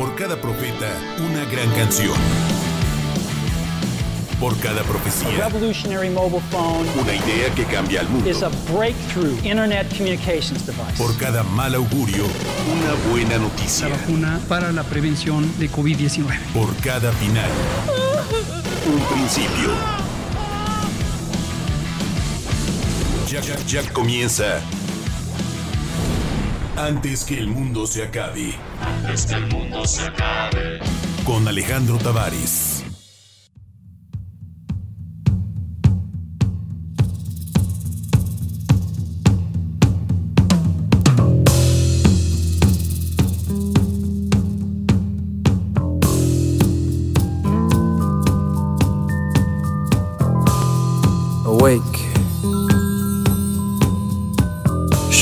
Por cada profeta, una gran canción. Por cada profecía, revolutionary mobile phone una idea que cambia al mundo. is a breakthrough internet communications device. Por cada mal augurio, una buena noticia. la vacuna para la prevención de COVID-19. Por cada final, un principio. Ya, ya, ya comienza. Antes que el mundo se acabe. Antes que el mundo se acabe. Con Alejandro Tavares.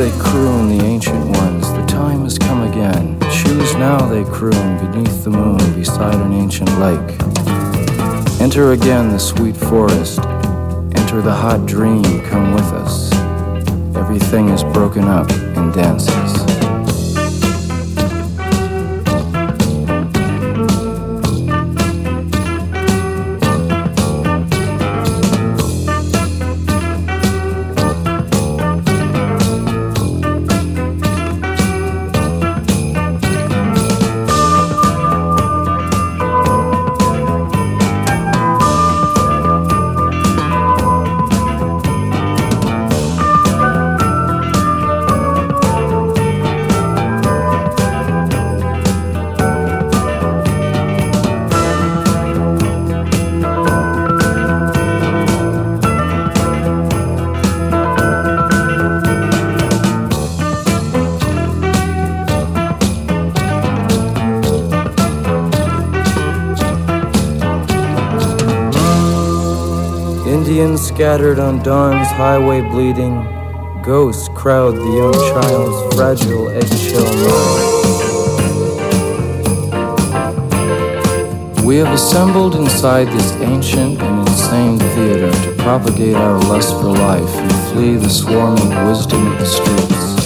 They croon, the ancient ones, the time has come again. Choose now, they croon, beneath the moon, beside an ancient lake. Enter again the sweet forest, enter the hot dream, come with us. Everything is broken up and dances. Scattered on dawn's highway bleeding, ghosts crowd the young child's fragile eggshell mind. We have assembled inside this ancient and insane theater to propagate our lust for life and flee the swarming wisdom of the streets.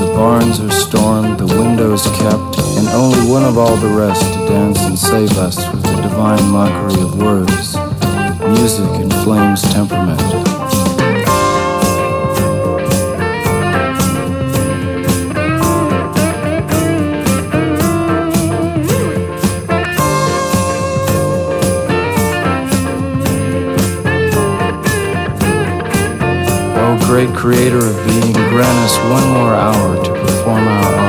The barns are stormed, the windows kept, only one of all the rest to dance and save us with the divine mockery of words, music and flames temperament. O great creator of being, grant us one more hour to perform our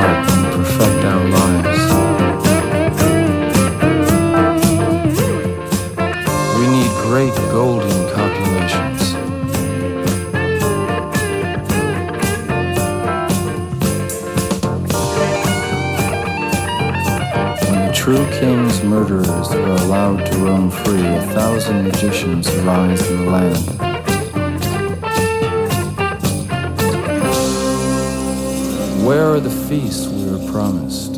free, a thousand magicians arise in the land. Where are the feasts we were promised?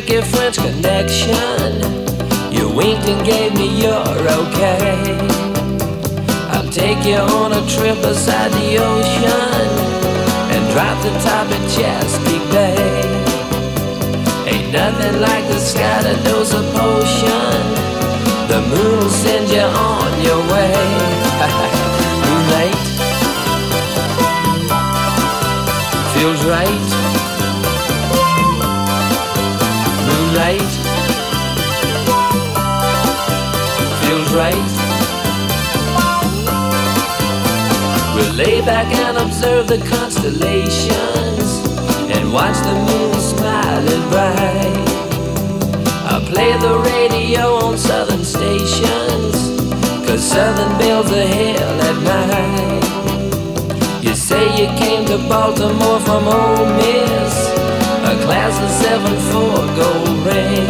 Tricky French connection. You winked and gave me your okay. I'll take you on a trip beside the ocean and drop the top of Chesapeake Bay. Ain't nothing like the sky to dose a potion. The moon will send you on your way. Moonlight feels right. Moonlight feels right. We'll lay back and observe the constellations and watch the moon smiling bright. I play the radio on southern stations, cause southern bells are hell at night. You say you came to Baltimore from Ole Miss, a class of 7-4 gold ring.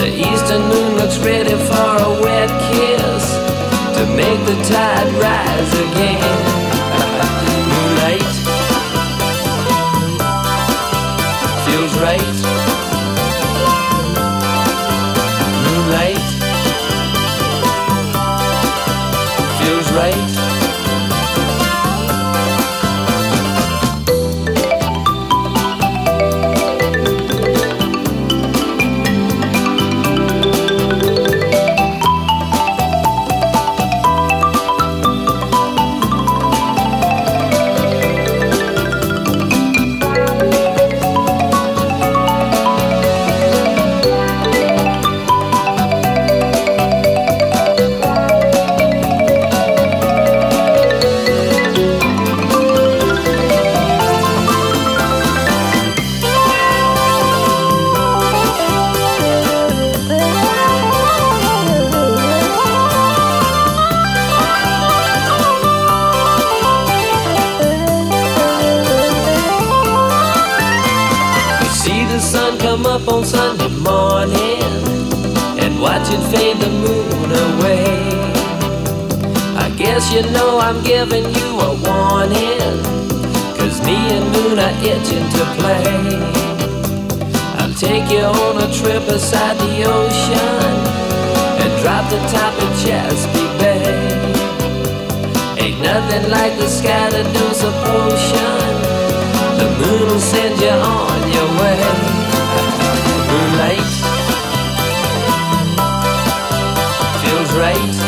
The eastern moon looks ready for a wet kiss to make the tide rise again. Moonlight feels right. Moonlight feels right Moon are itching to play. I'll take you on a trip beside the ocean and drop the top of Chesapeake Bay. Ain't nothing like the sky to do a potion. The moon will send you on your way. Moonlight feels right.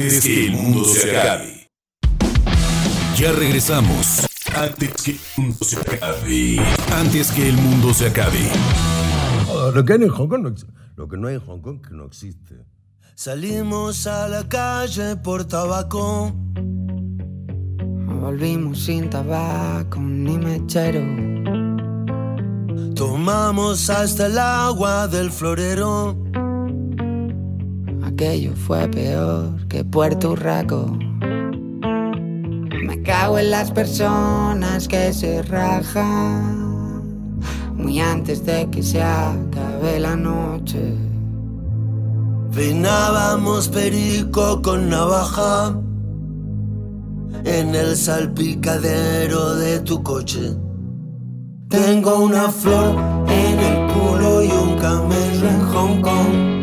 Antes que el mundo se acabe. Ya regresamos. Antes que el mundo se acabe. Antes que el mundo se acabe. Lo que, hay en Hong Kong no, lo que no hay en Hong Kong que no existe. Salimos a la calle por tabaco. Volvimos sin tabaco ni mechero. Tomamos hasta el agua del florero aquello fue peor que Puerto Rico. Me cago en las personas que se rajan muy antes de que se acabe la noche. Finábamos perico con navaja en el salpicadero de tu coche. Tengo una flor en el culo y un camello en Hong Kong.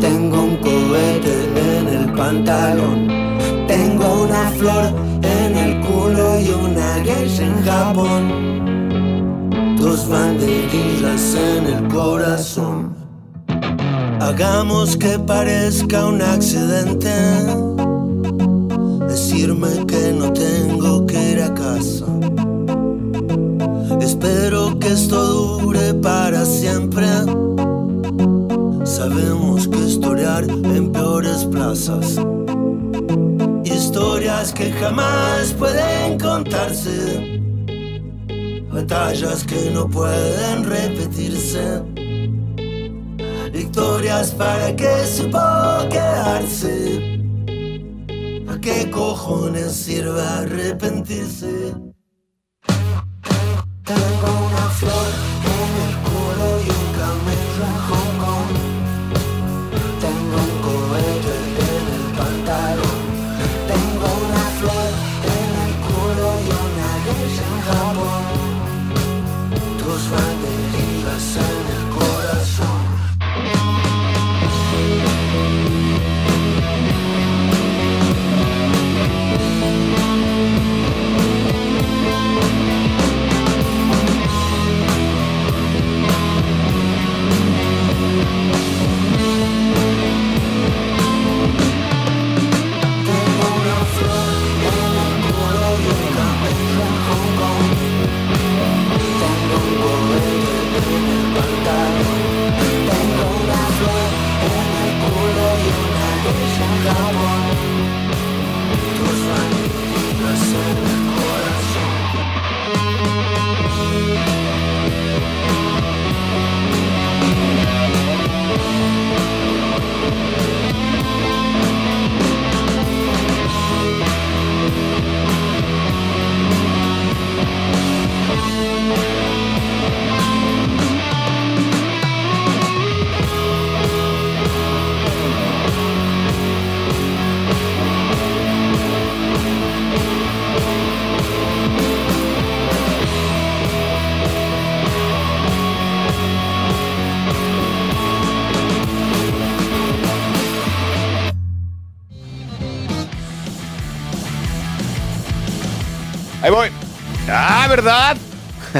Tengo un cohete en el pantalón. Tengo una flor en el culo y una geisha en Japón. Dos banderillas en el corazón. Hagamos que parezca un accidente. Decirme que no tengo que ir a casa. Espero que esto dure para siempre Sabemos que historiar en peores plazas. Historias que jamás pueden contarse. Batallas que no pueden repetirse. Victorias para que supo quedarse. qué cojones sirve arrepentirse. Tengo una flor en el culo y un camello ¿verdad?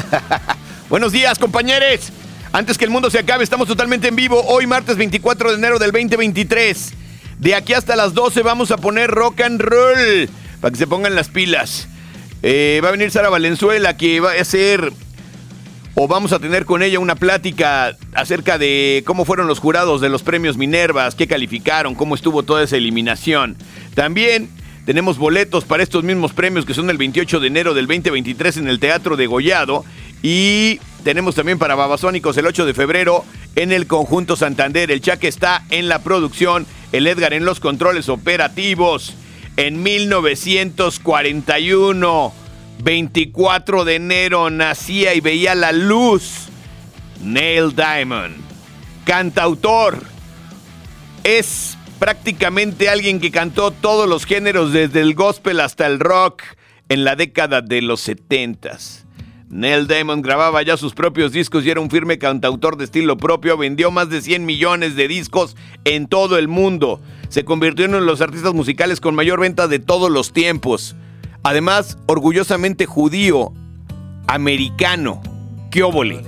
Buenos días, compañeros. Antes que el mundo se acabe, estamos totalmente en vivo. Hoy, martes 24 de enero del 2023. De aquí hasta las 12 vamos a poner rock and roll. Para que se pongan las pilas. Eh, va a venir Sara Valenzuela, que va a hacer. O vamos a tener con ella una plática acerca de cómo fueron los jurados de los premios Minervas, qué calificaron, cómo estuvo toda esa eliminación. También tenemos boletos para estos mismos premios que son el 28 de enero del 2023 en el Teatro de Gollado. Y tenemos también para Babasónicos el 8 de febrero en el Conjunto Santander. El Chaque está en la producción, el Edgar en los controles operativos. En 1941, 24 de enero, nacía y veía la luz Neil Diamond, cantautor. Es prácticamente alguien que cantó todos los géneros desde el gospel hasta el rock en la década de los 70 Neil Diamond grababa ya sus propios discos y era un firme cantautor de estilo propio, vendió más de 100 millones de discos en todo el mundo. Se convirtió en uno de los artistas musicales con mayor venta de todos los tiempos. Además, orgullosamente judío, americano. ¡Qué óvole!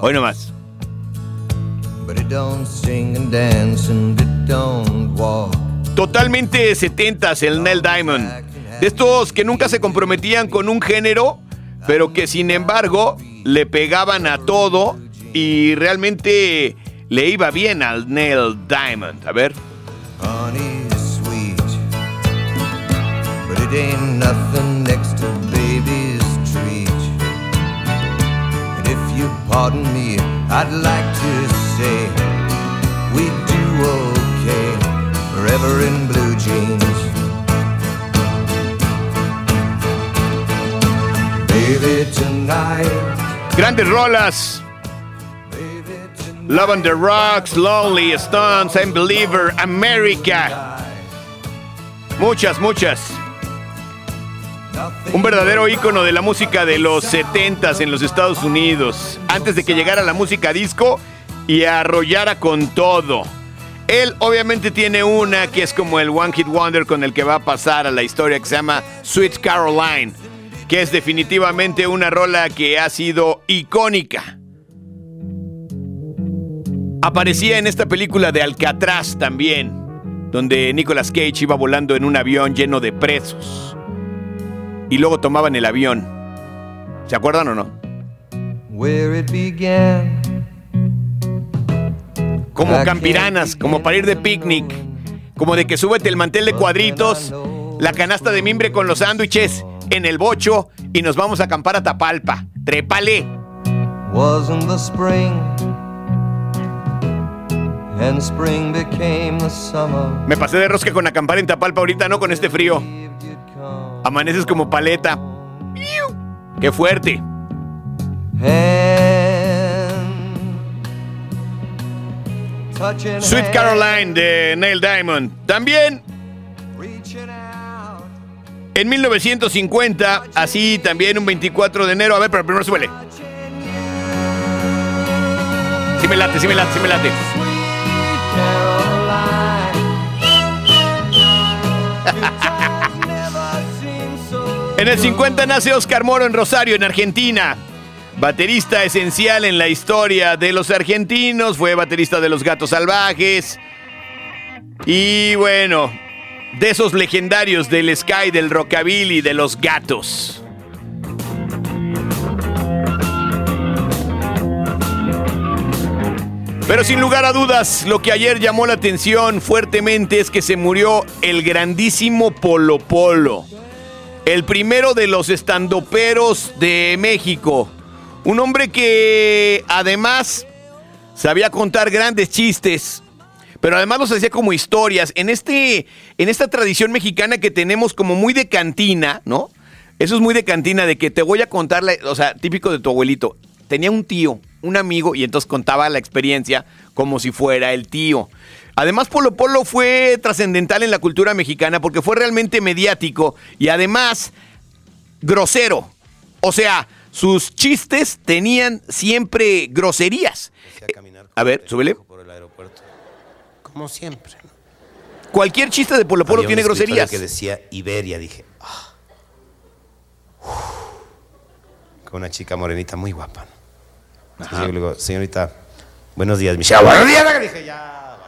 Hoy nomás. Totalmente 70s el Neil Diamond. De estos que nunca se comprometían con un género, pero que sin embargo le pegaban a todo y realmente le iba bien al Neil Diamond. A ver. Pardon me, I'd like to we do okay, forever in blue jeans. Baby, tonight. Grandes rolas. Love on the Rocks, Lonely, Stones, I'm Believer, America. Muchas, muchas. Un verdadero ícono de la música de los 70s en los Estados Unidos, antes de que llegara la música disco y arrollara con todo. Él obviamente tiene una que es como el One Hit Wonder con el que va a pasar a la historia que se llama Sweet Caroline, que es definitivamente una rola que ha sido icónica. Aparecía en esta película de Alcatraz también, donde Nicolas Cage iba volando en un avión lleno de presos. Y luego tomaban el avión. ¿Se acuerdan o no? Como campiranas, como para ir de picnic, como de que súbete el mantel de cuadritos, la canasta de mimbre con los sándwiches en el bocho y nos vamos a acampar a Tapalpa. ¡Trépale! Wasn't the spring and spring became the summer. Me pasé de rosca con acampar en Tapalpa ahorita, ¿no? Con este frío. Amaneces como paleta. ¡Qué fuerte! Hand Sweet Caroline de Neil Diamond. También en 1950, así también un 24 de enero. A ver, pero primero súbele. Sí me late, sí me late, sí me late. En el 50 nace Oscar Moro en Rosario, en Argentina. Baterista esencial en la historia de los argentinos, fue baterista de los Gatos Salvajes. Y bueno, de esos legendarios del Sky, del Rockabilly, de los Gatos. Pero sin lugar a dudas, lo que ayer llamó la atención fuertemente es que se murió el grandísimo Polo Polo. El primero de los estandoperos de México. Un hombre que además sabía contar grandes chistes, pero además los hacía como historias. En, este, en esta tradición mexicana que tenemos como muy de cantina, ¿no? Eso es muy de cantina, de que te voy a contar, o sea, típico de tu abuelito. Tenía un tío, un amigo, y entonces contaba la experiencia como si fuera el tío. Además, Polo Polo fue trascendental en la cultura mexicana porque fue realmente mediático y además grosero. O sea, sus chistes tenían siempre groserías. A ver, súbele. por el aeropuerto. Como siempre. Cualquier chiste de Polo Polo Había tiene groserías. que decía Iberia, dije. "Ah". Con una chica morenita muy guapa. ¿no? Entonces yo le digo, señorita, buenos días, Michelle. Buenos días, dije, ya.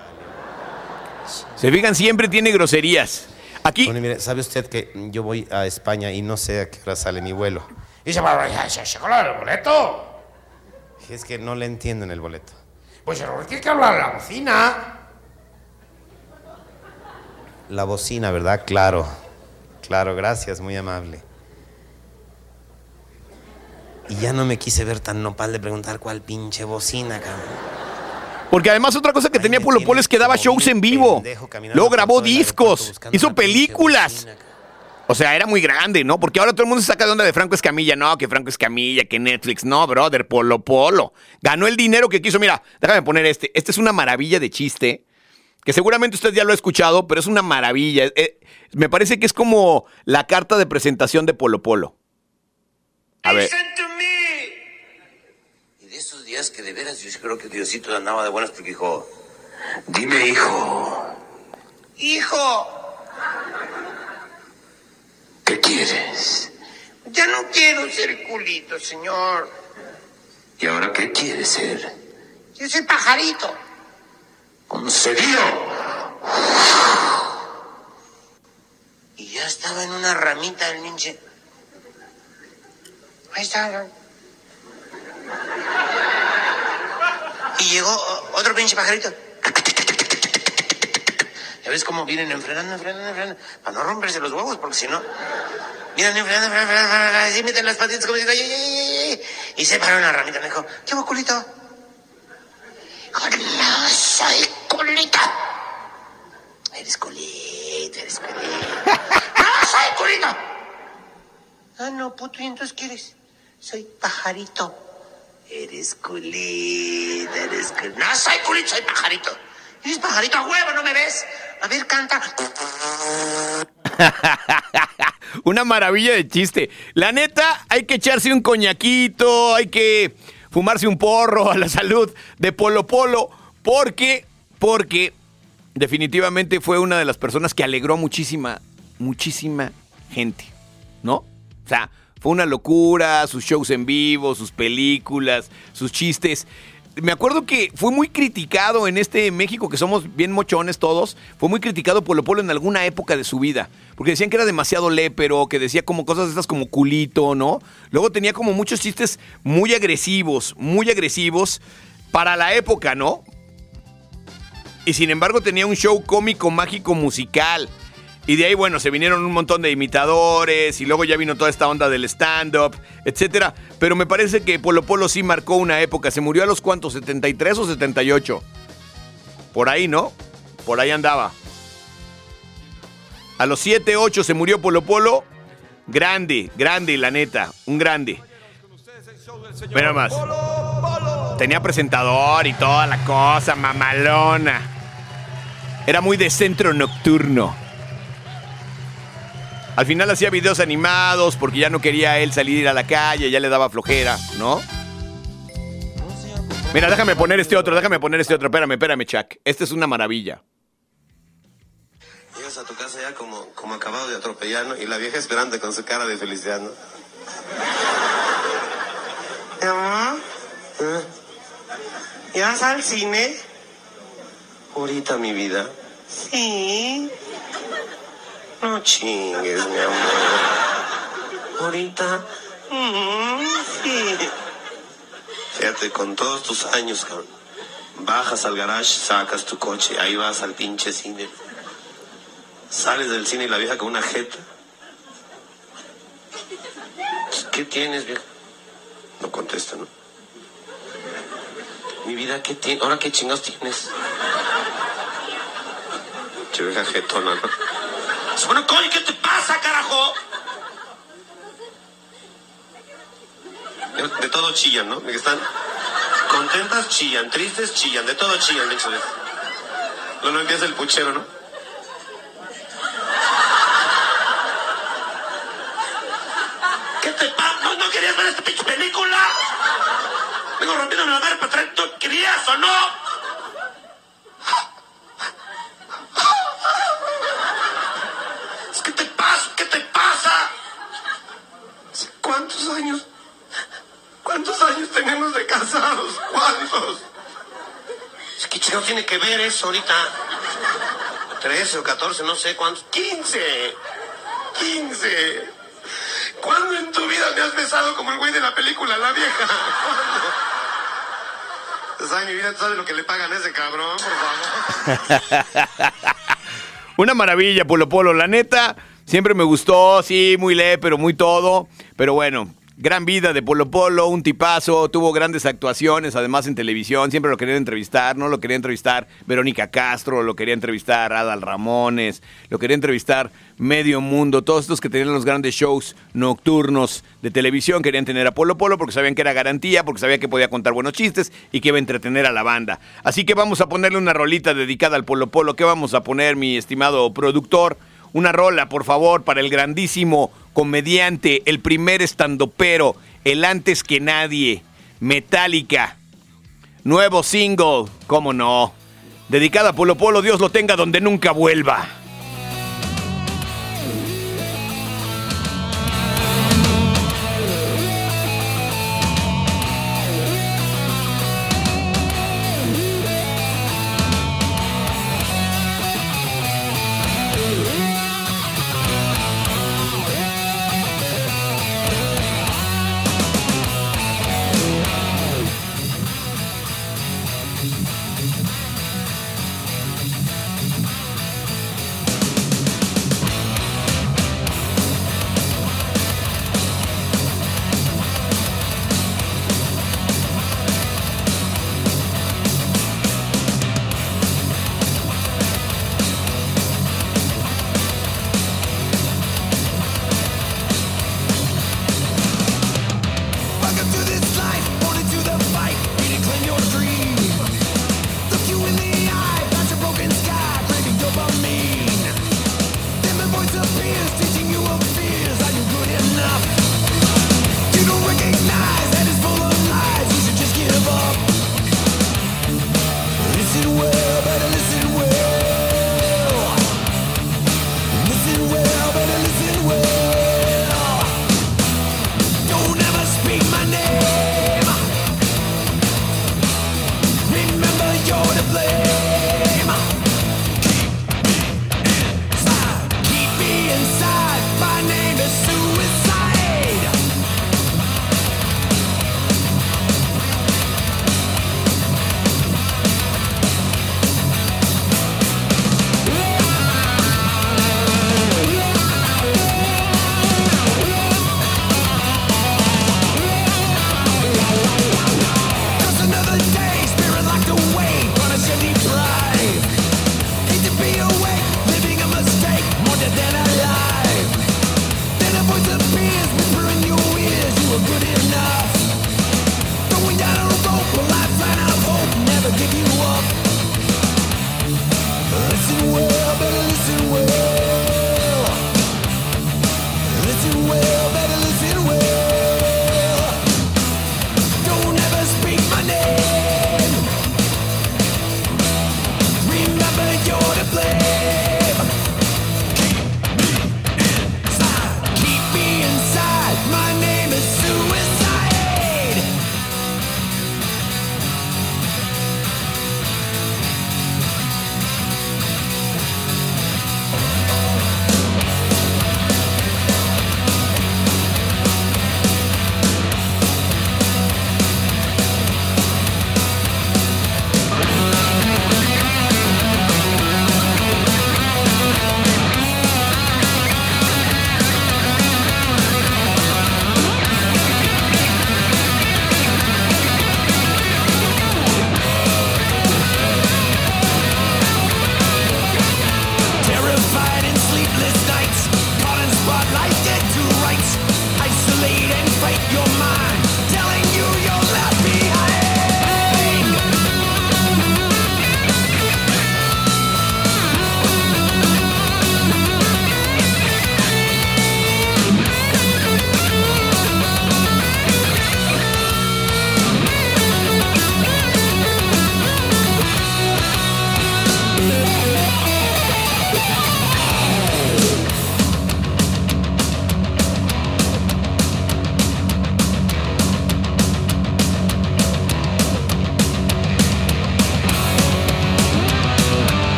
Se fijan, siempre tiene groserías. Aquí, Bueno, mire, ¿sabe usted que yo voy a España y no sé a qué hora sale mi vuelo? Y dice, "Bueno, ya, ya, ya, claro, el boleto. Dije, Es que no le entiendo en el boleto. Pues tiene que hablar la bocina. La bocina, ¿verdad? Claro. Claro, gracias, muy amable. Y ya no me quise ver tan nopal de preguntar cuál pinche bocina, cabrón. porque además otra cosa que tenía Polo Polo tienes es que daba shows en vivo. Luego grabó discos, hizo películas. bocina. O sea, era muy grande, ¿no? Porque ahora todo el mundo se saca de onda de Franco Escamilla. No, que Franco Escamilla, que Netflix. No, brother, Polo Polo. Ganó el dinero que quiso. Mira, déjame poner este. Este es una maravilla de chiste. Que seguramente usted ya lo ha escuchado, pero es una maravilla. Eh, me parece que es como la carta de presentación de Polo Polo. A ver. Y de esos días que de veras yo creo que Diosito andaba de buenas porque dijo, dime hijo, hijo, ¿qué quieres? Ya no quiero ser culito, señor. ¿Y ahora qué quieres ser? Yo soy pajarito. ¿Concedido? Y ya estaba en una ramita del ninche. Ahí está. Y llegó otro pinche pajarito. ¿Ya ves cómo vienen enfrenando, enfrenando, enfrenando? Para no romperse los huevos, porque si no... Vienen enfrenando, enfrenando, enfrenando, así meten las patitas como diciendo, "Ay, ay, ay, ay". Y se paró una ramita, me dijo, ¿qué hubo, culito? No soy culito. Eres culito, eres culito. ¡No soy culito! Ah, no, puto, ¿y entonces qué eres? Soy pajarito. Eres culito, eres culito. No soy culito, soy pajarito. Eres pajarito a huevo, ¿no me ves? A ver, canta. Una maravilla de chiste. La neta, hay que echarse un coñaquito, hay que fumarse un porro a la salud de Polo Polo, porque, porque definitivamente fue una de las personas que alegró muchísima, muchísima gente, ¿no? O sea, fue una locura, sus shows en vivo, sus películas, sus chistes. Me acuerdo que fue muy criticado en este México, que somos bien mochones todos, fue muy criticado Polo Polo en alguna época de su vida, porque decían que era demasiado lépero, que decía como cosas estas como culito, ¿no? Luego tenía como muchos chistes muy agresivos, muy agresivos para la época, ¿no? Y sin embargo tenía un show cómico, mágico, musical. Y de ahí, bueno, se vinieron un montón de imitadores y luego ya vino toda esta onda del stand-up, etcétera. Pero me parece que Polo Polo sí marcó una época. ¿Se murió a los cuantos? ¿73 o 78? Por ahí, ¿no? Por ahí andaba. A los 7, 8 se murió Polo Polo. Grande, grande, la neta. Un grande. Mira más. Tenía presentador y toda la cosa, mamalona. Era muy de centro nocturno. Al final hacía videos animados porque ya no quería él salir a la calle, ya le daba flojera, ¿no? Mira, déjame poner este otro, déjame poner este otro. Espérame, espérame, Chuck. Este es una maravilla. Llegas a tu casa ya como, como acabado de atropellar, ¿no? Y la vieja esperando con su cara de felicidad, ¿no? ¿eh? ¿ya vas al cine? Ahorita, mi vida. Sí. No chingues, mi amor. Ahorita. Mm, sí. Fíjate, con todos tus años, cabrón. Bajas al garage, sacas tu coche, ahí vas al pinche cine. Sales del cine y la vieja con una jeta. ¿Qué tienes, vieja? No contesta, ¿no? Mi vida, ¿qué tienes? ¿Ahora qué chingados tienes? Che vieja jetona, ¿no? Bueno, coño, ¿qué te pasa, carajo? De, todo chillan, ¿no? Están contentas, chillan, tristes, chillan, de todo chillan, de hecho. Luego empieza el puchero, ¿no? ¿Qué te pasa? ¿No, no querías ver esta pinche película? Vengo rompiéndome la madre para traer ¿tú ¿Querías o no? ¿Qué te pasa? ¿Qué te pasa? ¿Cuántos años? ¿Cuántos años tenemos de casados? ¿Cuántos? Es ver eso ahorita. 13 o 14, no sé cuántos. 15. 15. ¿Cuándo en tu vida me has besado como el güey de la película, la vieja? ¿Cuándo? Sabes, mi vida, tú sabes lo que le pagan a ese cabrón, por favor. Una maravilla, Polo Polo. La neta, siempre me gustó, sí, muy le, pero muy todo. Pero bueno, gran vida de Polo Polo, un tipazo, tuvo grandes actuaciones, además en televisión. Siempre lo querían entrevistar, ¿no? Lo quería entrevistar Verónica Castro, lo quería entrevistar Adal Ramones, lo quería entrevistar Medio Mundo. Todos estos que tenían los grandes shows nocturnos de televisión querían tener a Polo Polo porque sabían que era garantía, porque sabían que podía contar buenos chistes y que iba a entretener a la banda. Así que vamos a ponerle una rolita dedicada al Polo Polo. ¿Qué vamos a poner, mi estimado productor? Una rola, por favor, para el grandísimo comediante, el primer estandopero, el antes que nadie, Metallica. Nuevo single, cómo no. Dedicada a Polo Polo, Dios lo tenga donde nunca vuelva.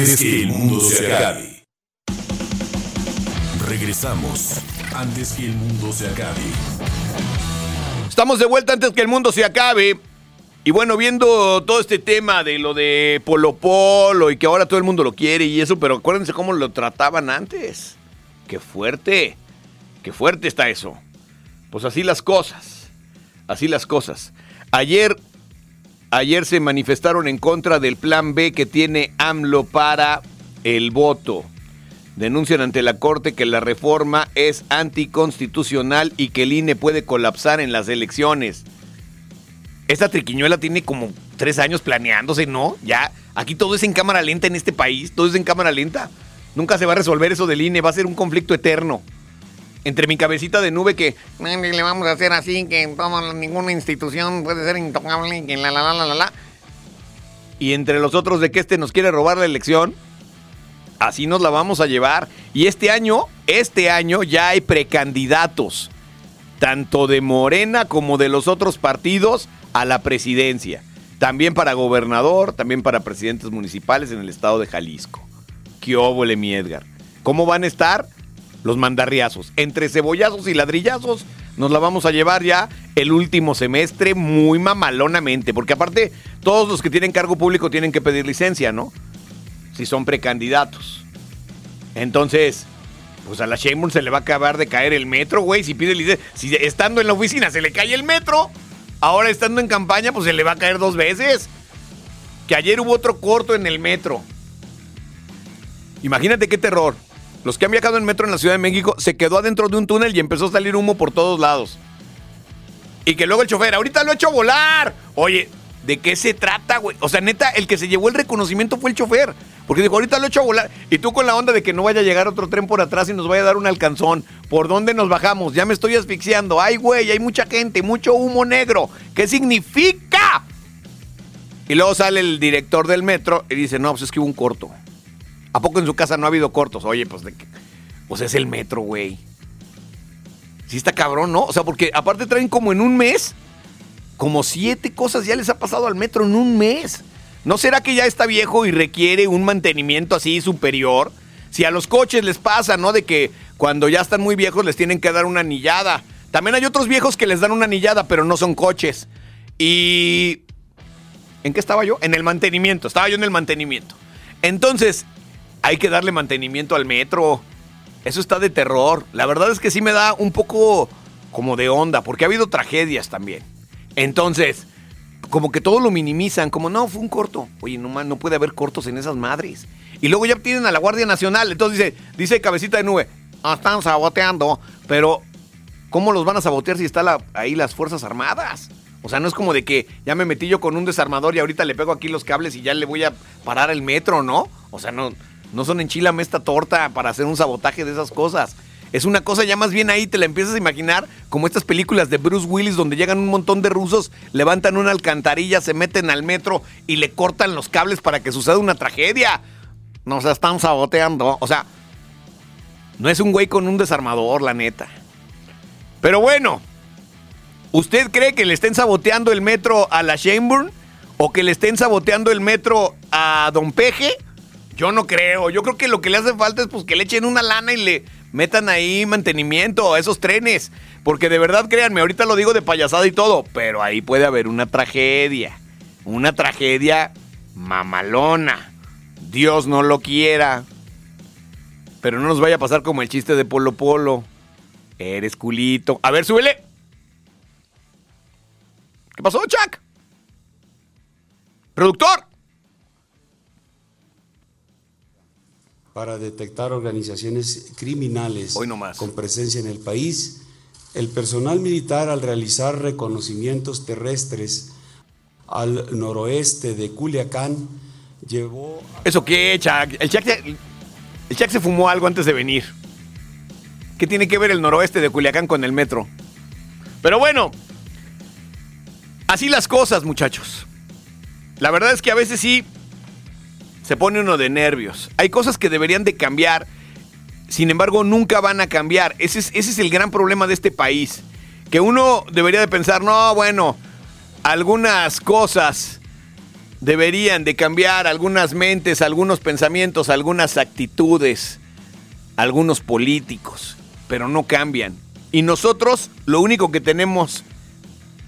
Antes que el mundo se acabe. Regresamos. Antes que el mundo se acabe. Estamos de vuelta antes que el mundo se acabe. Y bueno, viendo todo este tema de lo de Polo Polo y que ahora todo el mundo lo quiere y eso, pero acuérdense cómo lo trataban antes. Qué fuerte. Qué fuerte está eso. Pues así las cosas. Así las cosas. Ayer, ayer se manifestaron en contra del plan B que tiene AMLO para el voto. Denuncian ante la Corte que la reforma es anticonstitucional y que el INE puede colapsar en las elecciones. Esta triquiñuela tiene como tres años planeándose, ¿no? Ya, aquí todo es en cámara lenta en este país, todo es en cámara lenta. Nunca se va a resolver eso del INE, va a ser un conflicto eterno. Entre mi cabecita de nube que le vamos a hacer así, que toda, ninguna institución puede ser intocable, que la la la la la la. Y entre los otros de que este nos quiere robar la elección, así nos la vamos a llevar. Y este año, este año ya hay precandidatos, tanto de Morena como de los otros partidos, a la presidencia. También para gobernador, también para presidentes municipales en el estado de Jalisco. ¡Qué óvole, mi Edgar! ¿Cómo van a estar? Los mandarriazos. Entre cebollazos y ladrillazos nos la vamos a llevar ya el último semestre muy mamalonamente. Porque aparte, todos los que tienen cargo público tienen que pedir licencia, ¿no? Si son precandidatos. Entonces, pues a la Sheinbaum se le va a acabar de caer el metro, güey. Si pide licencia, si estando en la oficina se le cae el metro, ahora estando en campaña, pues se le va a caer dos veces. Que ayer hubo otro corto en el metro. Imagínate qué terror. Los que han viajado en metro en la Ciudad de México se quedó adentro de un túnel y empezó a salir humo por todos lados. Y que luego el chofer, ahorita lo he hecho volar. Oye, ¿de qué se trata, güey? O sea, neta, el que se llevó el reconocimiento fue el chofer. Porque dijo, ahorita lo he hecho volar. Y tú con la onda de que no vaya a llegar otro tren por atrás y nos vaya a dar un alcanzón. ¿Por dónde nos bajamos? Ya me estoy asfixiando. Ay, güey, hay mucha gente, mucho humo negro. ¿Qué significa? Y luego sale el director del metro y dice, no, pues es que hubo un corto. ¿A poco en su casa no ha habido cortos? Oye, pues de qué. Pues es el metro, güey. Sí está cabrón, ¿no? O sea, porque aparte traen como en un mes, como siete cosas ya les ha pasado al metro en un mes. ¿No será que ya está viejo y requiere un mantenimiento así superior? Si a los coches les pasa, ¿no? De que cuando ya están muy viejos les tienen que dar una anillada. También hay otros viejos que les dan una anillada, pero no son coches. Y... ¿En qué estaba yo? En el mantenimiento. Estaba yo en el mantenimiento. Entonces, hay que darle mantenimiento al metro. Eso está de terror. La verdad es que sí me da un poco como de onda, porque ha habido tragedias también. Entonces, como que todo lo minimizan, como no, fue un corto. Oye, no, no puede haber cortos en esas madres. Y luego ya tienen a la Guardia Nacional. Entonces dice, dice cabecita de nube, ah, están saboteando. Pero, ¿cómo los van a sabotear si están ahí las Fuerzas Armadas? O sea, no es como de que ya me metí yo con un desarmador y ahorita le pego aquí los cables y ya le voy a parar el metro, ¿no? O sea, no, no son enchilame esta torta para hacer un sabotaje de esas cosas. Es una cosa ya más bien ahí, te la empiezas a imaginar como estas películas de Bruce Willis donde llegan un montón de rusos, levantan una alcantarilla, se meten al metro y le cortan los cables para que suceda una tragedia. Nos están saboteando. O sea, no es un güey con un desarmador, la neta. Pero bueno, ¿usted cree que le estén saboteando el metro a la Sheinburn? ¿O que le estén saboteando el metro a Don Peje? Yo no creo. Yo creo que lo que le hace falta es pues que le echen una lana y le metan ahí mantenimiento a esos trenes. Porque de verdad, créanme, ahorita lo digo de payasada y todo, pero ahí puede haber una tragedia. Una tragedia mamalona. Dios no lo quiera. Pero no nos vaya a pasar como el chiste de Polo Polo. Eres culito. A ver, súbele. ¿Qué pasó, Chuck? Productor. Para detectar organizaciones criminales con presencia en el país. El personal militar al realizar reconocimientos terrestres al noroeste de Culiacán llevó... ¿Eso qué, Chuck? El Chuck, se, el Chuck se fumó algo antes de venir. ¿Qué tiene que ver el noroeste de Culiacán con el metro? Pero bueno, así las cosas, muchachos. La verdad es que a veces sí se pone uno de nervios. Hay cosas que deberían de cambiar, sin embargo nunca van a cambiar. Ese es, ese es el gran problema de este país. Que uno debería de pensar, no, bueno, algunas cosas deberían de cambiar algunas mentes, algunos pensamientos, algunas actitudes, algunos políticos, pero no cambian. Y nosotros lo único que tenemos,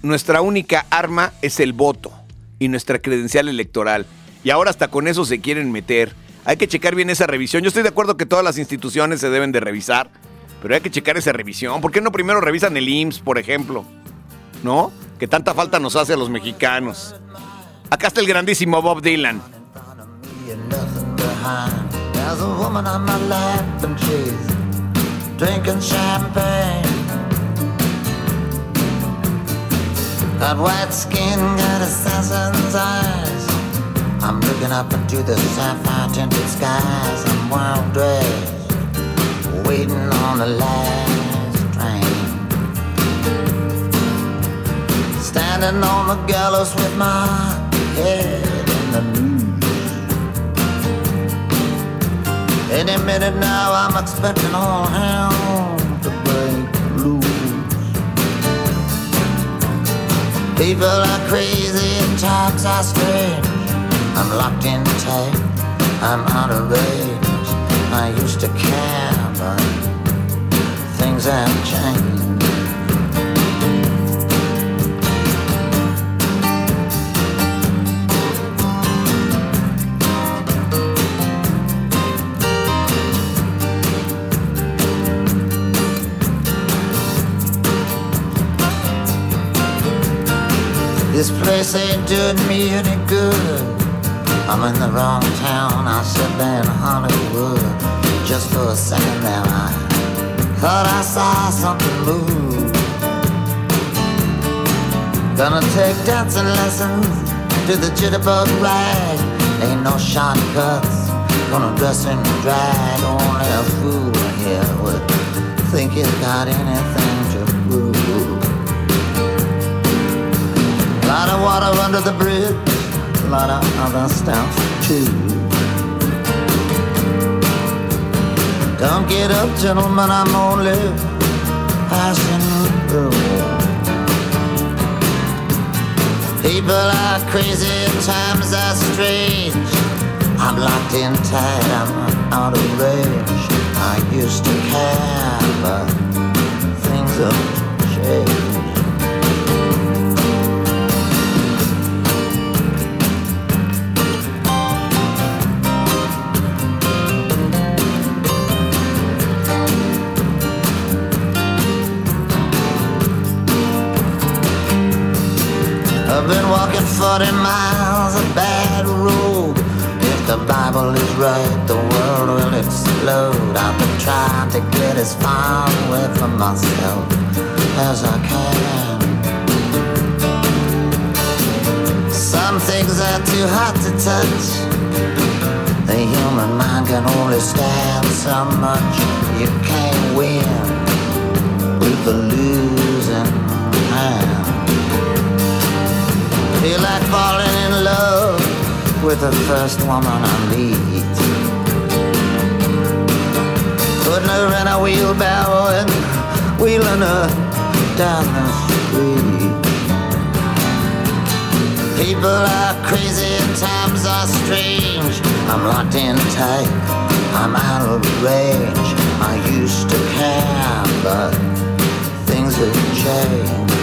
nuestra única arma es el voto y nuestra credencial electoral. Y ahora hasta con eso se quieren meter. Hay que checar bien esa revisión. Yo estoy de acuerdo que todas las instituciones se deben de revisar, pero hay que checar esa revisión. ¿Por qué no primero revisan el IMSS, por ejemplo? ¿No? Que tanta falta nos hace a los mexicanos. Acá está el grandísimo Bob Dylan. Got white skin, got assassin's eyes. I'm looking up into the sapphire tinted skies. I'm wild dressed, waiting on the last train. Standing on the gallows with my head in the news. Any minute now, I'm expecting all hell to break loose. People are crazy and times are strange. I'm locked in tight, I'm out of range. I used to care, but things have changed. This place ain't doing me any good. I'm in the wrong town. I should be in Hollywood. Just for a second there, I thought I saw something move. Gonna take dancing lessons to the jitterbug rag. Ain't no shortcuts. Gonna dress in drag. Only a fool here would think he's got anything to prove. Lot of water under the bridge, lot of other stuff too. Don't get up, gentlemen, I'm only passing through. People are crazy, times are strange. I'm locked in tight, I'm out of range. I used to care, but things have changed. 40 miles of bad road. If the Bible is right, the world will explode. I've been trying to get as far away from myself as I can. Some things are too hot to touch. The human mind can only stand so much. You can't win with the losing hand. Feel like falling in love with the first woman I meet. Putting her in a wheelbarrow and wheeling her down the street. People are crazy and times are strange. I'm locked in tight, I'm out of range. I used to care, but things have changed.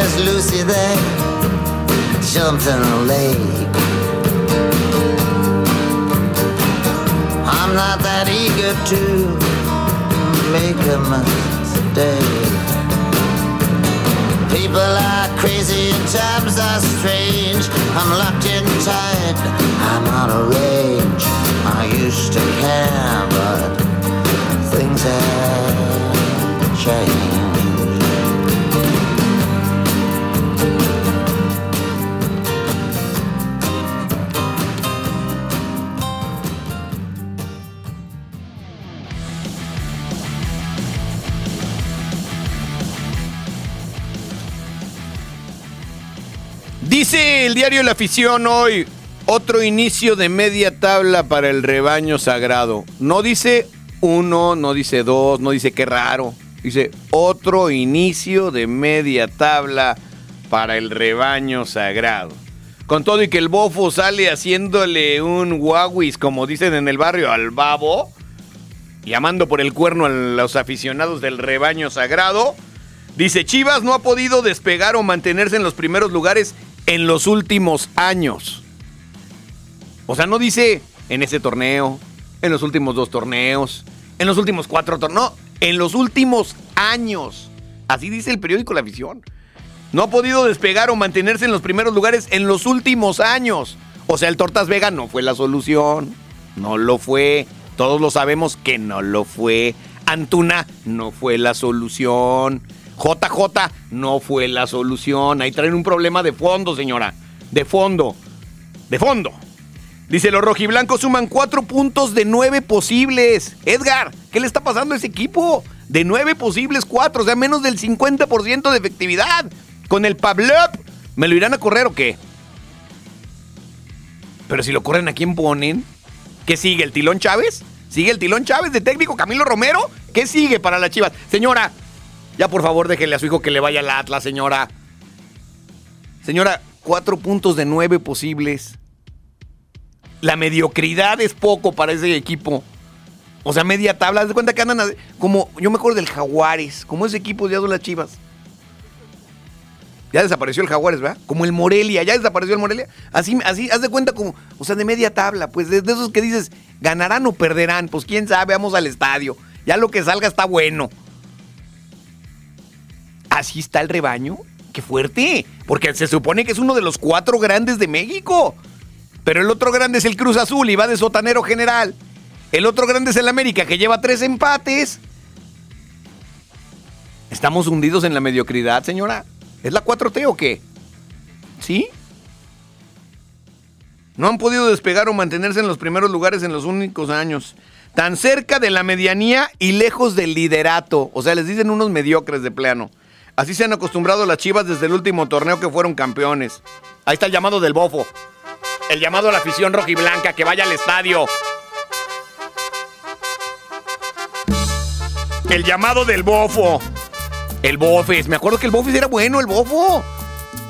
Miss Lucy, they jumped in the lake. I'm not that eager to make a mistake. People are crazy and times are strange. I'm locked in tight, I'm out of range. I used to care, but things have changed. Dice el diario La Afición hoy, otro inicio de media tabla para el rebaño sagrado. No dice uno, no dice dos, no dice qué raro. Dice otro inicio de media tabla para el rebaño sagrado. Con todo y que el bofo sale haciéndole un guaguis, como dicen en el barrio, al babo, llamando por el cuerno a los aficionados del rebaño sagrado. Dice, Chivas no ha podido despegar o mantenerse en los primeros lugares en los últimos años. O sea, no dice en ese torneo, en los últimos dos torneos, en los últimos cuatro torneos, no, en los últimos años. Así dice el periódico La Visión. No ha podido despegar o mantenerse en los primeros lugares en los últimos años. O sea, el Tortas Vega no fue la solución. No lo fue. Todos lo sabemos que no lo fue. Antuna no fue la solución. JJ no fue la solución. Ahí traen un problema de fondo, señora. De fondo. De fondo. Dice, los rojiblancos suman cuatro puntos de nueve posibles. Edgar, ¿qué le está pasando a ese equipo? De nueve posibles, cuatro, o sea, menos del 50% de efectividad. Con el Pablup, ¿me lo irán a correr o qué? Pero si lo corren, ¿a quién ponen? ¿Qué sigue? ¿El Tilón Chávez? ¿Sigue el Tilón Chávez de técnico Camilo Romero? ¿Qué sigue para las chivas? Señora, ya por favor déjele a su hijo que le vaya al Atlas, señora. Señora, cuatro puntos de nueve posibles. La mediocridad es poco para ese equipo. O sea, media tabla. Haz de cuenta que andan como. Yo me acuerdo del Jaguares. Como ese equipo de las chivas. Ya desapareció el Jaguares, ¿verdad? Como el Morelia. Ya desapareció el Morelia. Así, así, haz de cuenta como. O sea, de media tabla. Pues de, de esos que dices, ganarán o perderán. Pues quién sabe, vamos al estadio. Ya lo que salga está bueno. Así está el rebaño. ¡Qué fuerte! Porque se supone que es uno de los cuatro grandes de México. Pero el otro grande es el Cruz Azul y va de sotanero general. El otro grande es el América que lleva tres empates. ¿Estamos hundidos en la mediocridad, señora? ¿Es la 4T o qué? ¿Sí? No han podido despegar o mantenerse en los primeros lugares en los únicos años. Tan cerca de la medianía y lejos del liderato. O sea, les dicen unos mediocres de plano. Así se han acostumbrado las chivas desde el último torneo que fueron campeones. Ahí está el llamado del bofo. El llamado a la afición rojiblanca que vaya al estadio. El llamado del bofo. El bofes. Me acuerdo que el bofes era bueno, el bofo.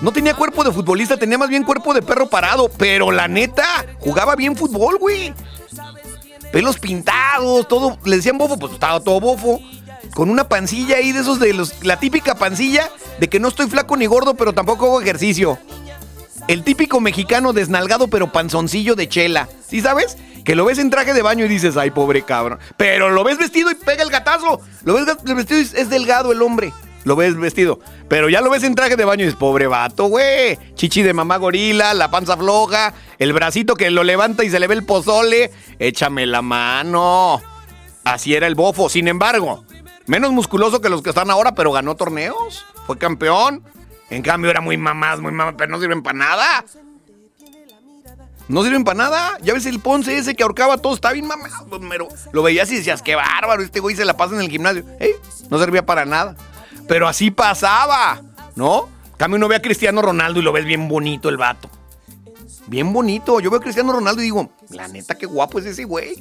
No tenía cuerpo de futbolista, tenía más bien cuerpo de perro parado. Pero la neta, jugaba bien fútbol, güey. Pelos pintados, todo. Le decían bofo, pues estaba todo bofo. Con una pancilla ahí de esos de los. La típica pancilla de que no estoy flaco ni gordo, pero tampoco hago ejercicio. El típico mexicano desnalgado, pero panzoncillo de chela. ¿Sí sabes? Que lo ves en traje de baño y dices, ay, pobre cabrón. Pero lo ves vestido y pega el gatazo. Lo ves vestido y es delgado el hombre. Lo ves vestido. Pero ya lo ves en traje de baño y dices, pobre vato, güey. Chichi de mamá gorila, la panza floja, el bracito que lo levanta y se le ve el pozole. Échame la mano. Así era el bofo. Sin embargo, menos musculoso que los que están ahora, pero ganó torneos. Fue campeón. En cambio, era muy mamás, muy mamás, pero no sirven para nada. No sirven para nada. Ya ves el Ponce ese que ahorcaba todo, está bien mamado. Pero lo veías y decías, qué bárbaro, este güey se la pasa en el gimnasio. Ey, no servía para nada. Pero así pasaba, ¿no? Cambio uno ve a Cristiano Ronaldo y lo ves bien bonito el vato. Bien bonito. Yo veo Cristiano Ronaldo y digo, la neta, qué guapo es ese güey.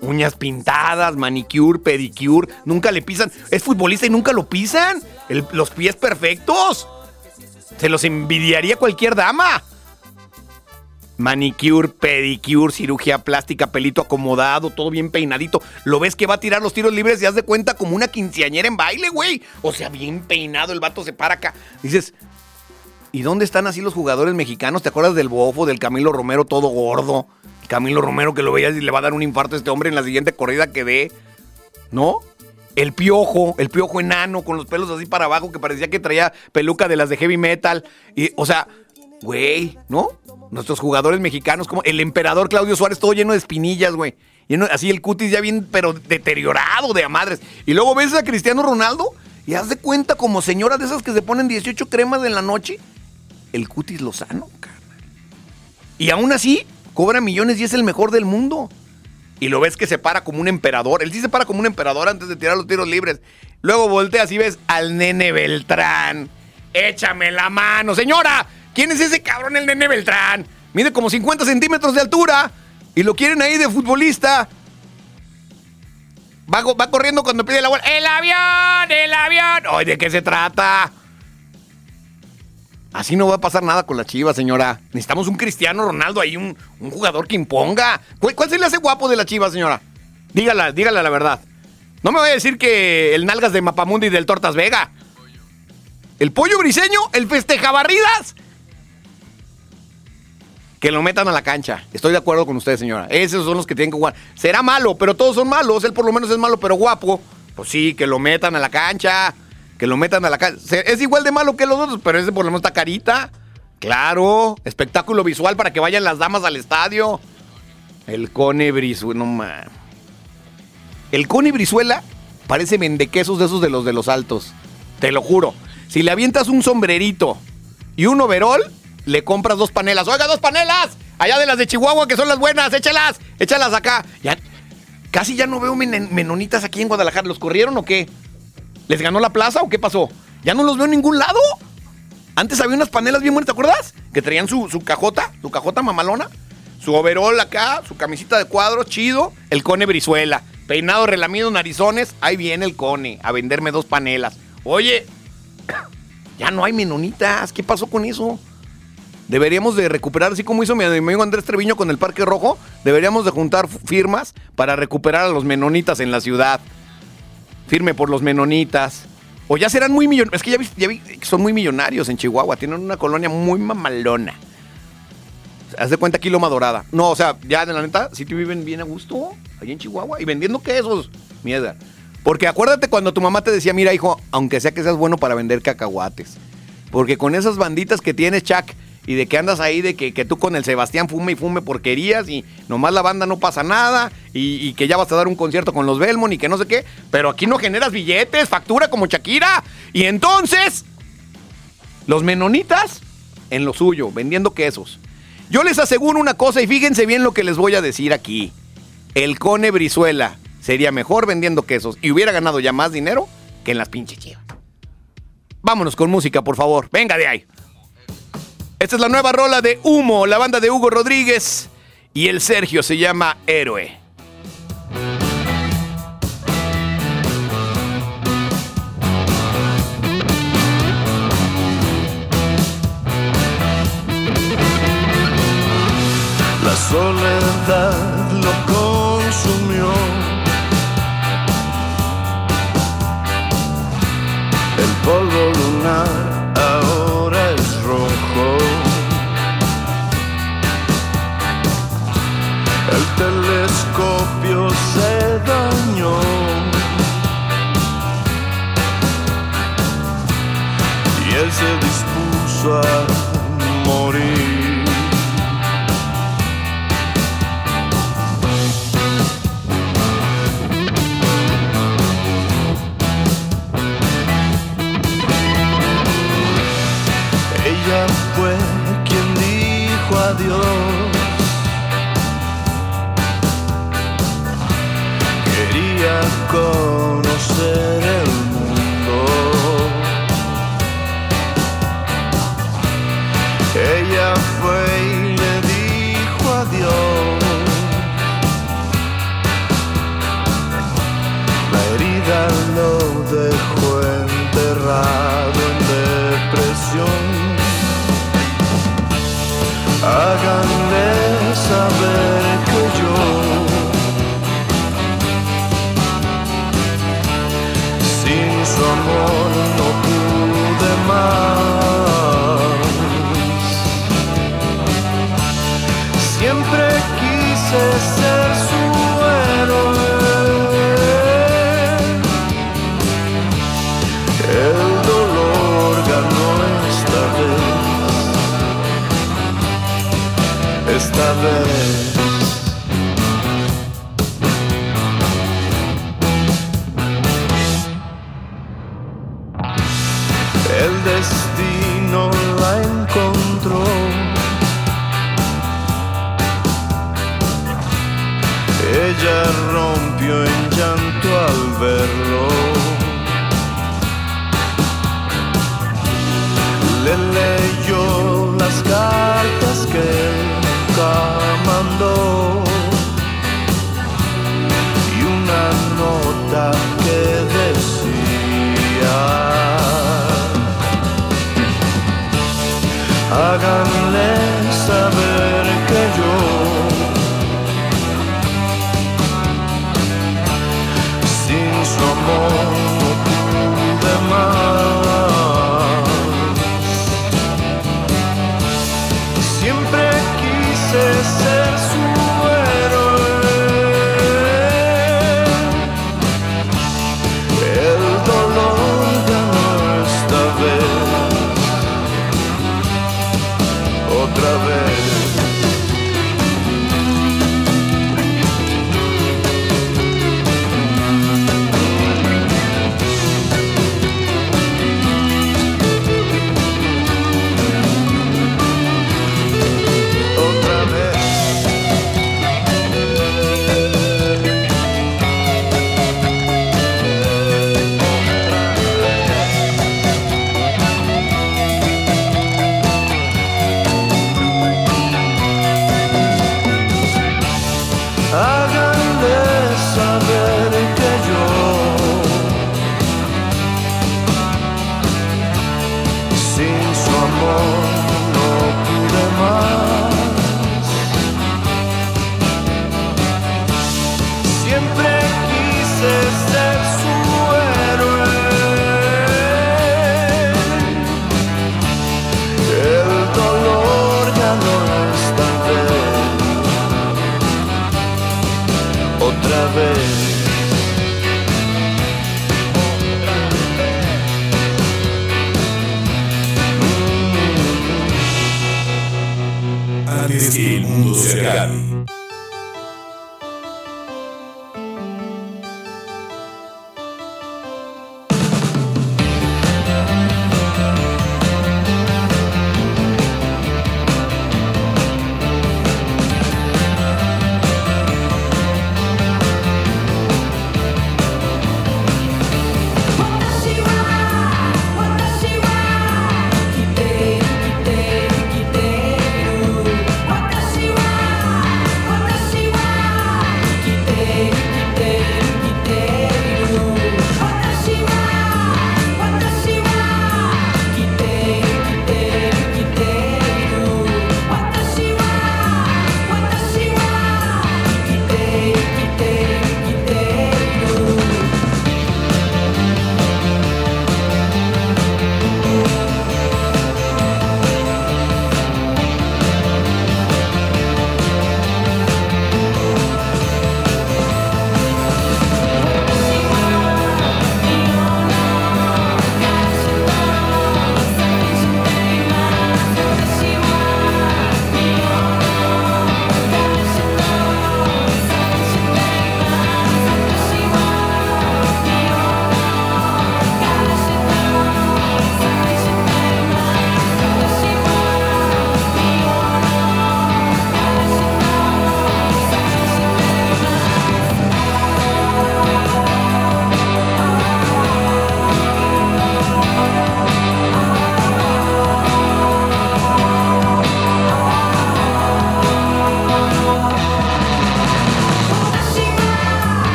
Uñas pintadas, manicure, pedicure. Nunca le pisan. Es futbolista y nunca lo pisan. Los pies perfectos. Se los envidiaría cualquier dama. Manicure, pedicure, cirugía plástica, pelito acomodado, todo bien peinadito. Lo ves que va a tirar los tiros libres y haz de cuenta como una quinceañera en baile, güey. O sea, bien peinado, el vato se para acá. Dices, ¿y dónde están así los jugadores mexicanos? ¿Te acuerdas del Bofo, del Camilo Romero todo gordo? Camilo Romero que lo veías y le va a dar un infarto a este hombre en la siguiente corrida que dé. ¿No? El piojo, el piojo enano con los pelos así para abajo que parecía que traía peluca de las de heavy metal. Y, o sea, güey, ¿no? Nuestros jugadores mexicanos, como el emperador Claudio Suárez, todo lleno de espinillas, güey. Así el cutis ya bien, pero deteriorado de a madres. Y luego ves a Cristiano Ronaldo y haz de cuenta como señora de esas que se ponen 18 cremas en la noche. El cutis lozano, carnal. Y aún así, cobra millones y es el mejor del mundo. Y lo ves que se para como un emperador. Él sí se para como un emperador antes de tirar los tiros libres. Luego volteas y ves al nene Beltrán. Échame la mano. Señora, ¿quién es ese cabrón, el nene Beltrán? Mide como 50 centímetros de altura. Y lo quieren ahí de futbolista. Va, va corriendo cuando pide la bola. ¡El avión! ¡El avión! Oye, ¿de qué se trata? Así no va a pasar nada con la chiva, señora. Necesitamos un Cristiano Ronaldo ahí, un, un jugador que imponga. ¿Cuál, se le hace guapo de la chiva, señora? Dígala, dígala la verdad. No me vaya a decir que el nalgas de Mapamundi y del Tortas Vega. El pollo briseño, el festejabarridas. Que lo metan a la cancha. Estoy de acuerdo con usted, señora. Esos son los que tienen que jugar. Será malo, pero todos son malos. Él por lo menos es malo, pero guapo. Pues sí, que lo metan a la cancha. Que lo metan a la. Se- Es igual de malo que los otros, pero ese por lo menos está carita. Claro. Espectáculo visual para que vayan las damas al estadio. El Cone Brizuela. No man. El Cone Brizuela parece vendequesos de esos de los de los altos. Te lo juro. Si le avientas un sombrerito y un overol, le compras dos panelas. ¡Oiga, dos panelas! Allá de las de Chihuahua, que son las buenas, échalas, échalas acá. Ya, casi ya no veo men- menonitas aquí en Guadalajara. ¿Los corrieron o qué? ¿Les ganó la plaza o qué pasó? Ya no los veo en ningún lado. Antes había unas panelas bien buenas, ¿te acuerdas? Que traían su, su cajota, su cajota mamalona, su overol acá, su camisita de cuadros, chido, el cone Brizuela, peinado, relamido, narizones, ahí viene el cone a venderme dos panelas. Oye, ya no hay menonitas, ¿qué pasó con eso? Deberíamos de recuperar, así como hizo mi amigo Andrés Treviño con el Parque Rojo, deberíamos de juntar firmas para recuperar a los menonitas en la ciudad. Firme por los menonitas. O ya serán muy millonarios. Es que ya vi, ya son muy millonarios en Chihuahua. Tienen una colonia muy mamalona. Haz de cuenta aquí Loma Dorada. No, o sea, ya de la neta, sí te viven bien a gusto ahí en Chihuahua y vendiendo quesos. Mierda. Porque acuérdate cuando tu mamá te decía, mira, hijo, aunque sea que seas bueno para vender cacahuates. Porque con esas banditas que tienes, Chuck, y de que andas ahí, de que, que tú con el Sebastián fume y fume porquerías y nomás la banda no pasa nada y, y que ya vas a dar un concierto con los Belmont y que no sé qué, pero aquí no generas billetes, factura como Shakira. Y entonces, los menonitas en lo suyo, vendiendo quesos. Yo les aseguro una cosa y fíjense bien lo que les voy a decir aquí. El Cone Brizuela sería mejor vendiendo quesos y hubiera ganado ya más dinero que en las pinches chivas. Vámonos con música, por favor. Venga de ahí. Esta es la nueva rola de Humo, la banda de Hugo Rodríguez. Y el Sergio se llama Héroe. La soledad lo consumió. El polvo lunar telescopio se dañó. Y él se dispuso a Quería conocer el mundo. Ella fue y le dijo adiós. La herida lo dejó enterrado en depresión. Háganle ser su héroe. El dolor ganó esta vez, esta vez.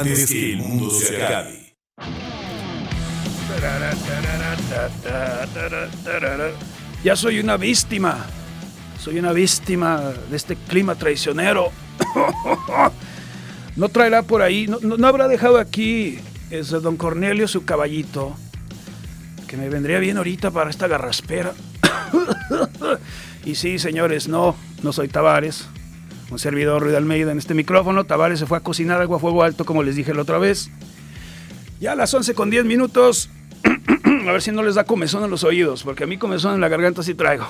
Antes que el mundo se acabe. Ya soy una víctima. Soy una víctima de este clima traicionero. No traerá por ahí, no, no- no habrá dejado aquí ese don Cornelio su caballito, que me vendría bien ahorita para esta garraspera. y sí, señores, no, no soy Tavares, un servidor Ruiz Almeida en este micrófono. Tavares se fue a cocinar algo a fuego alto, como les dije la otra vez. Ya a las 11 con 10 minutos, a ver si no les da comezón en los oídos, porque a mí comezón en la garganta sí traigo.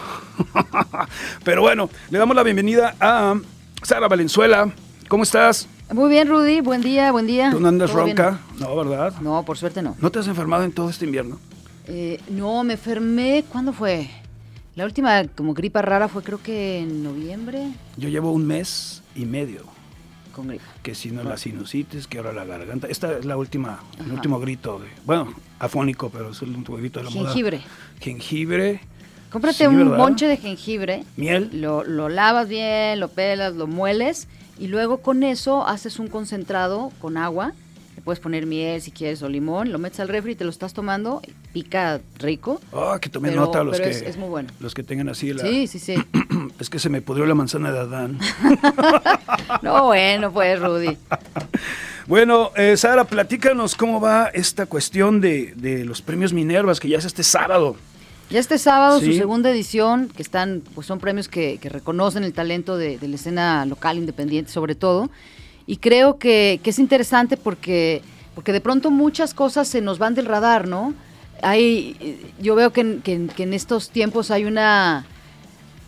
Pero bueno, le damos la bienvenida a Sara Valenzuela. ¿Cómo estás? Muy bien, Rudy. Buen día, buen día. ¿Tú no andas ronca? No, ¿verdad? No, por suerte no. ¿No te has enfermado en todo este invierno? Eh, no, me enfermé. ¿Cuándo fue? La última como gripa rara fue creo que en noviembre Yo llevo un mes y medio. con gripa. Que si no la sinusitis, que ahora la garganta. Esta es la última, el último grito de. Bueno, afónico, pero es el último grito de la moda. Jengibre. Jengibre. Cómprate Sí, un ¿verdad? bonche de jengibre. Miel. Lo, lo lavas bien, lo pelas, lo mueles y luego con eso haces un concentrado con agua. Le puedes poner miel si quieres o limón, lo metes al refri y te lo estás tomando. Pica rico. Ah, que tomen pero- nota los pero que. es, es muy bueno. Los que tengan así la. Sí, sí, sí. Es que se me pudrió la manzana de Adán. No, bueno, pues, Rudy. Bueno, eh, Sara, platícanos cómo va esta cuestión de, de los premios Minervas, que ya es este sábado. Ya este sábado, su segunda edición, que están, pues son premios que, que reconocen el talento de, de la escena local independiente, sobre todo. Y creo que, que es interesante porque, porque de pronto muchas cosas se nos van del radar, ¿no? Hay, yo veo que en, que que en estos tiempos hay una,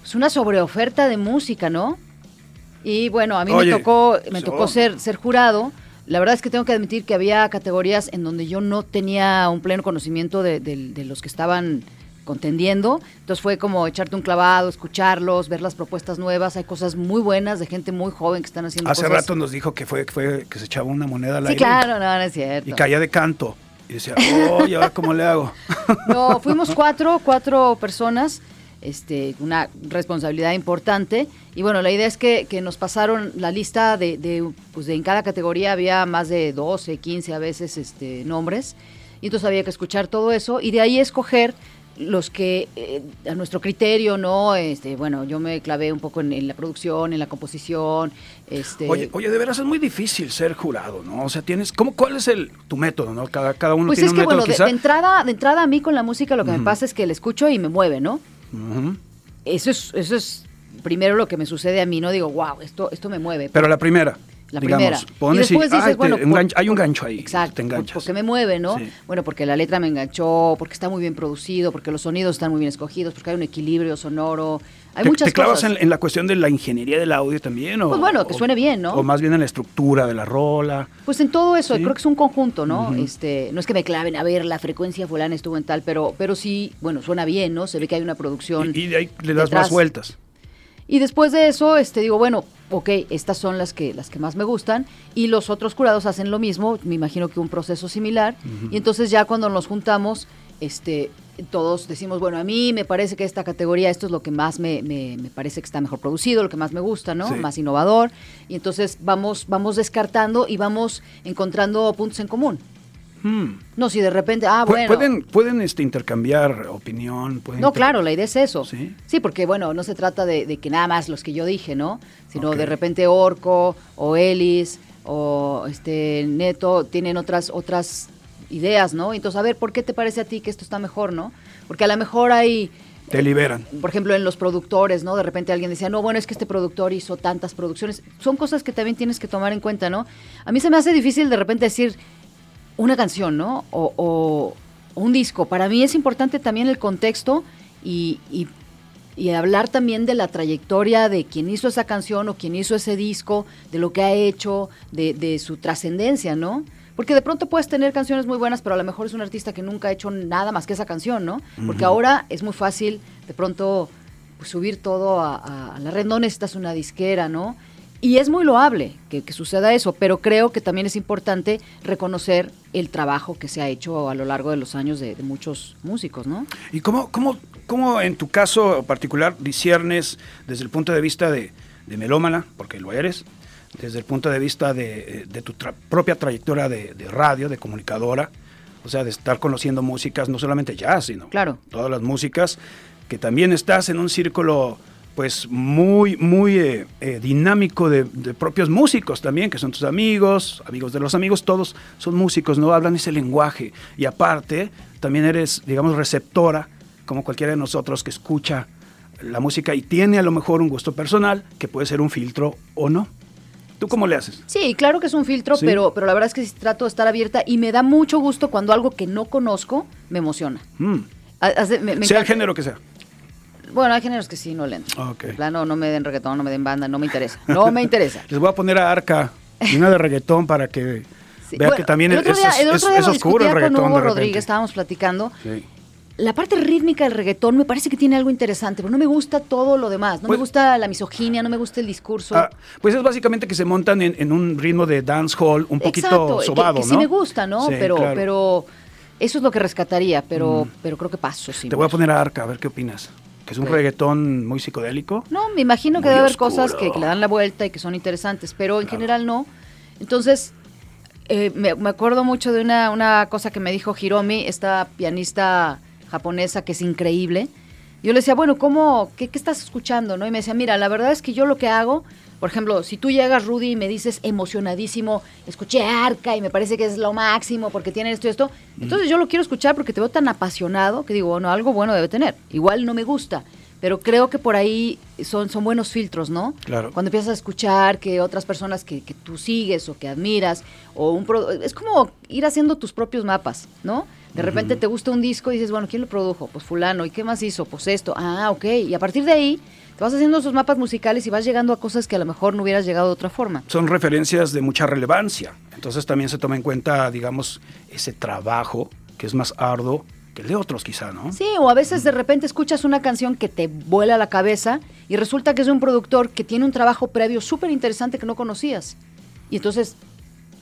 pues una sobreoferta de música, ¿no? Y bueno, a mí Oye, me tocó, me tocó ser, ser jurado. La verdad es que tengo que admitir que había categorías en donde yo no tenía un pleno conocimiento de, de- de los que estaban contendiendo. Entonces fue como echarte un clavado, escucharlos, ver las propuestas nuevas. Hay cosas muy buenas de gente muy joven que están haciendo Hace cosas. rato nos dijo que fue, que fue que se echaba una moneda al Sí, aire claro, no, no es cierto. y caía de canto. Y decía, oh, ¿y ahora cómo le hago? No, fuimos cuatro, cuatro personas, este, una responsabilidad importante. Y bueno, la idea es que, que nos pasaron la lista de, de, pues de en cada categoría había más de 12, 15 a veces este, nombres. Y entonces había que escuchar todo eso y de ahí escoger los que eh, a nuestro criterio, ¿no? Este, bueno, yo me clavé un poco en, en la producción, en la composición, este Oye, oye, de veras es muy difícil ser jurado, ¿no? O sea, tienes, ¿cómo, ¿cuál es el tu método, no? Cada, cada uno Pues tiene es un que método bueno, de, quizá. de entrada, de entrada a mí con la música lo que me pasa es que la escucho y me mueve, ¿no? Eso es, eso es primero lo que me sucede a mí, no digo, wow, esto, esto me mueve. Pero la primera, La digamos, primera. pones y después y, dices, ay, te bueno, por- hay un gancho ahí, Exacto, te enganchas. porque me mueve, ¿no? Sí. Bueno, porque la letra me enganchó, porque está muy bien producido, porque los sonidos están muy bien escogidos, porque hay un equilibrio sonoro. Hay ¿Te, muchas te clavas cosas. en, en la cuestión de la ingeniería del audio también? O, Pues bueno, que suene bien, ¿no? O más bien en la estructura de la rola. Pues en todo eso, Sí. creo que es un conjunto, ¿no? Este, no es que me claven, a ver, la frecuencia fulana estuvo en tal, pero, pero sí, bueno, suena bien, ¿no? Se ve que hay una producción. Y, y de ahí le das detrás. más vueltas. Y después de eso, este, digo, bueno, ok, estas son las que, las que más me gustan. Y los otros jurados hacen lo mismo, me imagino que un proceso similar. Y entonces ya cuando nos juntamos, este, todos decimos, bueno, a mí me parece que esta categoría, esto es lo que más me, me- me parece que está mejor producido, lo que más me gusta, ¿no? Sí. Más innovador. Y entonces vamos, vamos descartando y vamos encontrando puntos en común. Hmm. No, si de repente, ah, Pu- bueno. Pueden, pueden este, intercambiar opinión. Pueden No, claro, la idea es eso. Sí. Sí, porque bueno, no se trata de, de que nada más los que yo dije, ¿no? Sino de repente Orco o Ellis o este Neto tienen otras otras ideas, ¿no? Entonces, a ver, ¿por qué te parece a ti que esto está mejor, no? Porque a lo mejor hay Te liberan. por ejemplo, en los productores, ¿no? De repente alguien decía, no, bueno, es que este productor hizo tantas producciones. Son cosas que también tienes que tomar en cuenta, ¿no? A mí se me hace difícil de repente decir una canción, ¿no? O, o un disco. Para mí es importante también el contexto y, y- y hablar también de la trayectoria de quien hizo esa canción o quien hizo ese disco, de lo que ha hecho, de, de su trascendencia, ¿no? Porque de pronto puedes tener canciones muy buenas, pero a lo mejor es un artista que nunca ha hecho nada más que esa canción, ¿no? Porque ahora es muy fácil de pronto pues, subir todo a, a- a la red, no necesitas una disquera, ¿no? Y es muy loable que, que suceda eso, pero creo que también es importante reconocer el trabajo que se ha hecho a lo largo de los años de, de muchos músicos, ¿no? ¿Y cómo, cómo, cómo en tu caso particular disiernes desde el punto de vista de, de melómana, porque lo eres, desde el punto de vista de, de tu tra- propia trayectoria de, de radio, de comunicadora, o sea, de estar conociendo músicas, no solamente jazz, sino Claro. todas las músicas, que también estás en un círculo pues muy, muy eh, eh, dinámico de, de propios músicos también, que son tus amigos, amigos de los amigos, todos son músicos, no hablan ese lenguaje. Y aparte, también eres, digamos, receptora, como cualquiera de nosotros que escucha la música y tiene a lo mejor un gusto personal, que puede ser un filtro o no. ¿Tú cómo le haces? Sí, claro que es un filtro, Sí. pero, pero la verdad es que sí trato de estar abierta y me da mucho gusto cuando algo que no conozco me emociona. Mm. Me- me sea el género que sea. Bueno, hay géneros que sí no le entro. Ok. De plano, no me den reggaetón, no me den banda, no me interesa. No me interesa. Les voy a poner a Arca y una de reggaetón para que Sí. vea Bueno, que también el es, otro día, es- el otro es- día es lo oscuro el discutía con reggaetón Hugo de. Rodríguez, estábamos platicando. Sí. La parte rítmica del reggaetón me parece que tiene algo interesante, pero no me gusta todo lo demás. No Pues- me gusta la misoginia, no me gusta el discurso. Ah, pues es básicamente que se montan en, en un ritmo de dance hall un poquito Exacto, que- sobado, que, ¿no? sí me gusta, ¿no? Sí, pero, claro. pero eso es lo que rescataría, pero, Mm. pero creo que paso, sí. Te voy a poner a Arca, a ver qué opinas. Que es un reggaetón muy psicodélico. No, me imagino que debe haber oscuro. cosas que, que le dan la vuelta y que son interesantes, pero en general no. Entonces, eh, me, me acuerdo mucho de una, una cosa que me dijo Hiromi, esta pianista japonesa que es increíble. Yo le decía, bueno, ¿cómo, qué, qué estás escuchando? ¿no? Y me decía, mira, la verdad es que yo lo que hago, por ejemplo, si tú llegas, Rudy, y me dices emocionadísimo, escuché Arca y me parece que es lo máximo porque tiene esto y esto, entonces yo lo quiero escuchar porque te veo tan apasionado que digo, bueno, algo bueno debe tener. Igual no me gusta, pero creo que por ahí son, son buenos filtros, ¿no? Claro. Cuando empiezas a escuchar que otras personas que, que tú sigues o que admiras, o un pro- es como ir haciendo tus propios mapas, ¿no? De repente te gusta un disco y dices, bueno, ¿quién lo produjo? Pues fulano, ¿y qué más hizo? Pues esto, ah, ok. Y a partir de ahí vas haciendo esos mapas musicales y vas llegando a cosas que a lo mejor no hubieras llegado de otra forma. Son referencias de mucha relevancia. Entonces también se toma en cuenta, digamos, ese trabajo que es más arduo que el de otros quizá, ¿no? Sí, o a veces de repente escuchas una canción que te vuela la cabeza y resulta que es de un productor que tiene un trabajo previo súper interesante que no conocías. Y entonces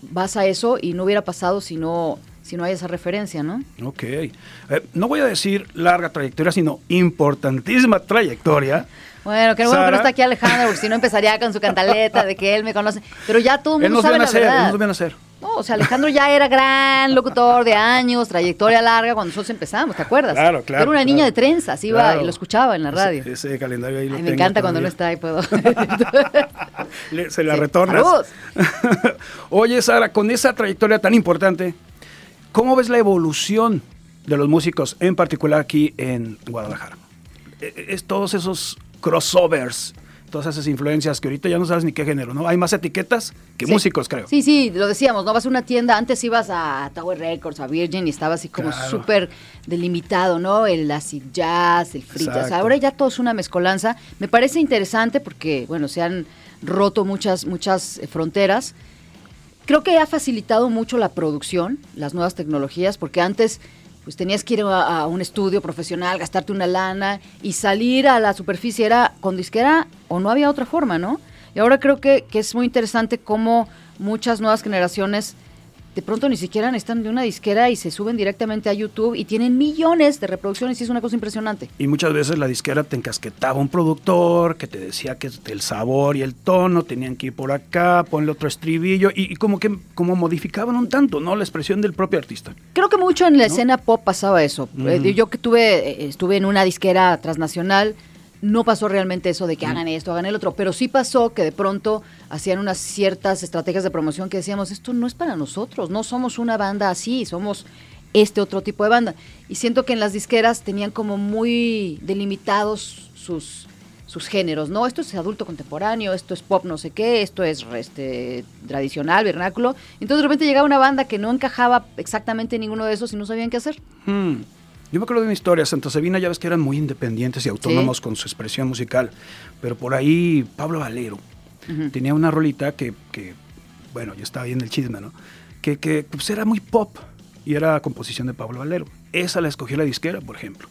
vas a eso y no hubiera pasado si no, si no hay esa referencia, ¿no? Ok. Eh, no voy a decir larga trayectoria, sino importantísima trayectoria. Bueno, qué bueno que no está aquí Alejandro, porque si no empezaría con su cantaleta de que él me conoce. Pero ya todo el Él mundo nos sabe la nacer, él verdad. nos vio nacer. No, o sea, Alejandro ya era gran locutor de años, trayectoria larga cuando nosotros empezamos, ¿te acuerdas? Claro, claro, era una niña claro. de trenzas, iba Claro. y lo escuchaba en la radio. Ese, ese calendario ahí lo Ay, me tengo encanta cuando no está ahí, puedo. Le- se la retornas. Saludos. Oye, Sara, con esa trayectoria tan importante, ¿cómo ves la evolución de los músicos, en particular aquí en Guadalajara? Eh, Es todos esos crossovers, todas esas influencias que ahorita ya no sabes ni qué género, ¿no? Hay más etiquetas que Sí. músicos, creo. Sí, sí, lo decíamos, ¿no? Vas a una tienda, antes ibas a Tower Records, a Virgin y estaba así como Claro. súper delimitado, ¿no? El acid jazz, el. Exacto. Ahora ya todo es una mezcolanza. Me parece interesante porque, bueno, se han roto muchas, muchas eh, fronteras. Creo que ha facilitado mucho la producción, las nuevas tecnologías, porque antes pues tenías que ir a, un estudio profesional, gastarte una lana y salir a la superficie era con disquera o no había otra forma, ¿no? Y ahora creo que, que es muy interesante cómo muchas nuevas generaciones de pronto ni siquiera necesitan de una disquera y se suben directamente a YouTube y tienen millones de reproducciones y es una cosa impresionante. Y muchas veces la disquera te encasquetaba un productor que te decía que el sabor y el tono tenían que ir por acá, ponle otro estribillo, y, y como que como modificaban un tanto, ¿no? La expresión del propio artista. Creo que mucho en la escena pop pasaba eso. Eh, yo que tuve, eh, estuve en una disquera transnacional, no pasó realmente eso de que hagan esto, hagan el otro, pero sí pasó que de pronto hacían unas ciertas estrategias de promoción que decíamos, esto no es para nosotros, no somos una banda así, somos este otro tipo de banda. Y siento que en las disqueras tenían como muy delimitados sus, sus géneros, ¿no? Esto es adulto contemporáneo, esto es pop no sé qué, esto es este, tradicional, vernáculo. Entonces de repente llegaba una banda que no encajaba exactamente en ninguno de esos y no sabían qué hacer. Hmm. Yo me acuerdo de una historia, Santa Sabina ya ves que eran muy independientes y autónomos con su expresión musical, pero por ahí Pablo Valero tenía una rolita que, que, bueno, yo estaba ahí en el chisme, ¿no? Que, que pues, era muy pop y era composición de Pablo Valero. Esa la escogió la disquera, por ejemplo.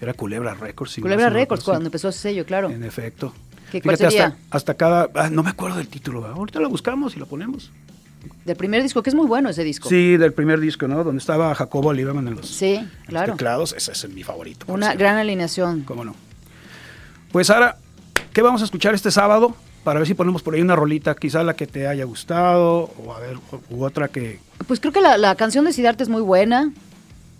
Era Culebra Records. si Culebra no Records, cuando empezó ese sello, claro. En efecto. ¿Qué, Fíjate, hasta, hasta cada... ah, no me acuerdo del título, ¿verdad? ahorita lo buscamos y lo ponemos. Del primer disco, que es muy bueno ese disco. Sí, del primer disco, ¿no? Donde estaba Jacobo Oliverman en los, Sí, claro. teclados. Ese es mi favorito. Una gran alineación. ¿Cómo no? Pues ahora, ¿qué vamos a escuchar este sábado? para ver si ponemos por ahí una rolita, quizá la que te haya gustado, o a ver, u otra que... Pues creo que la, la canción de Siddhartha es muy buena.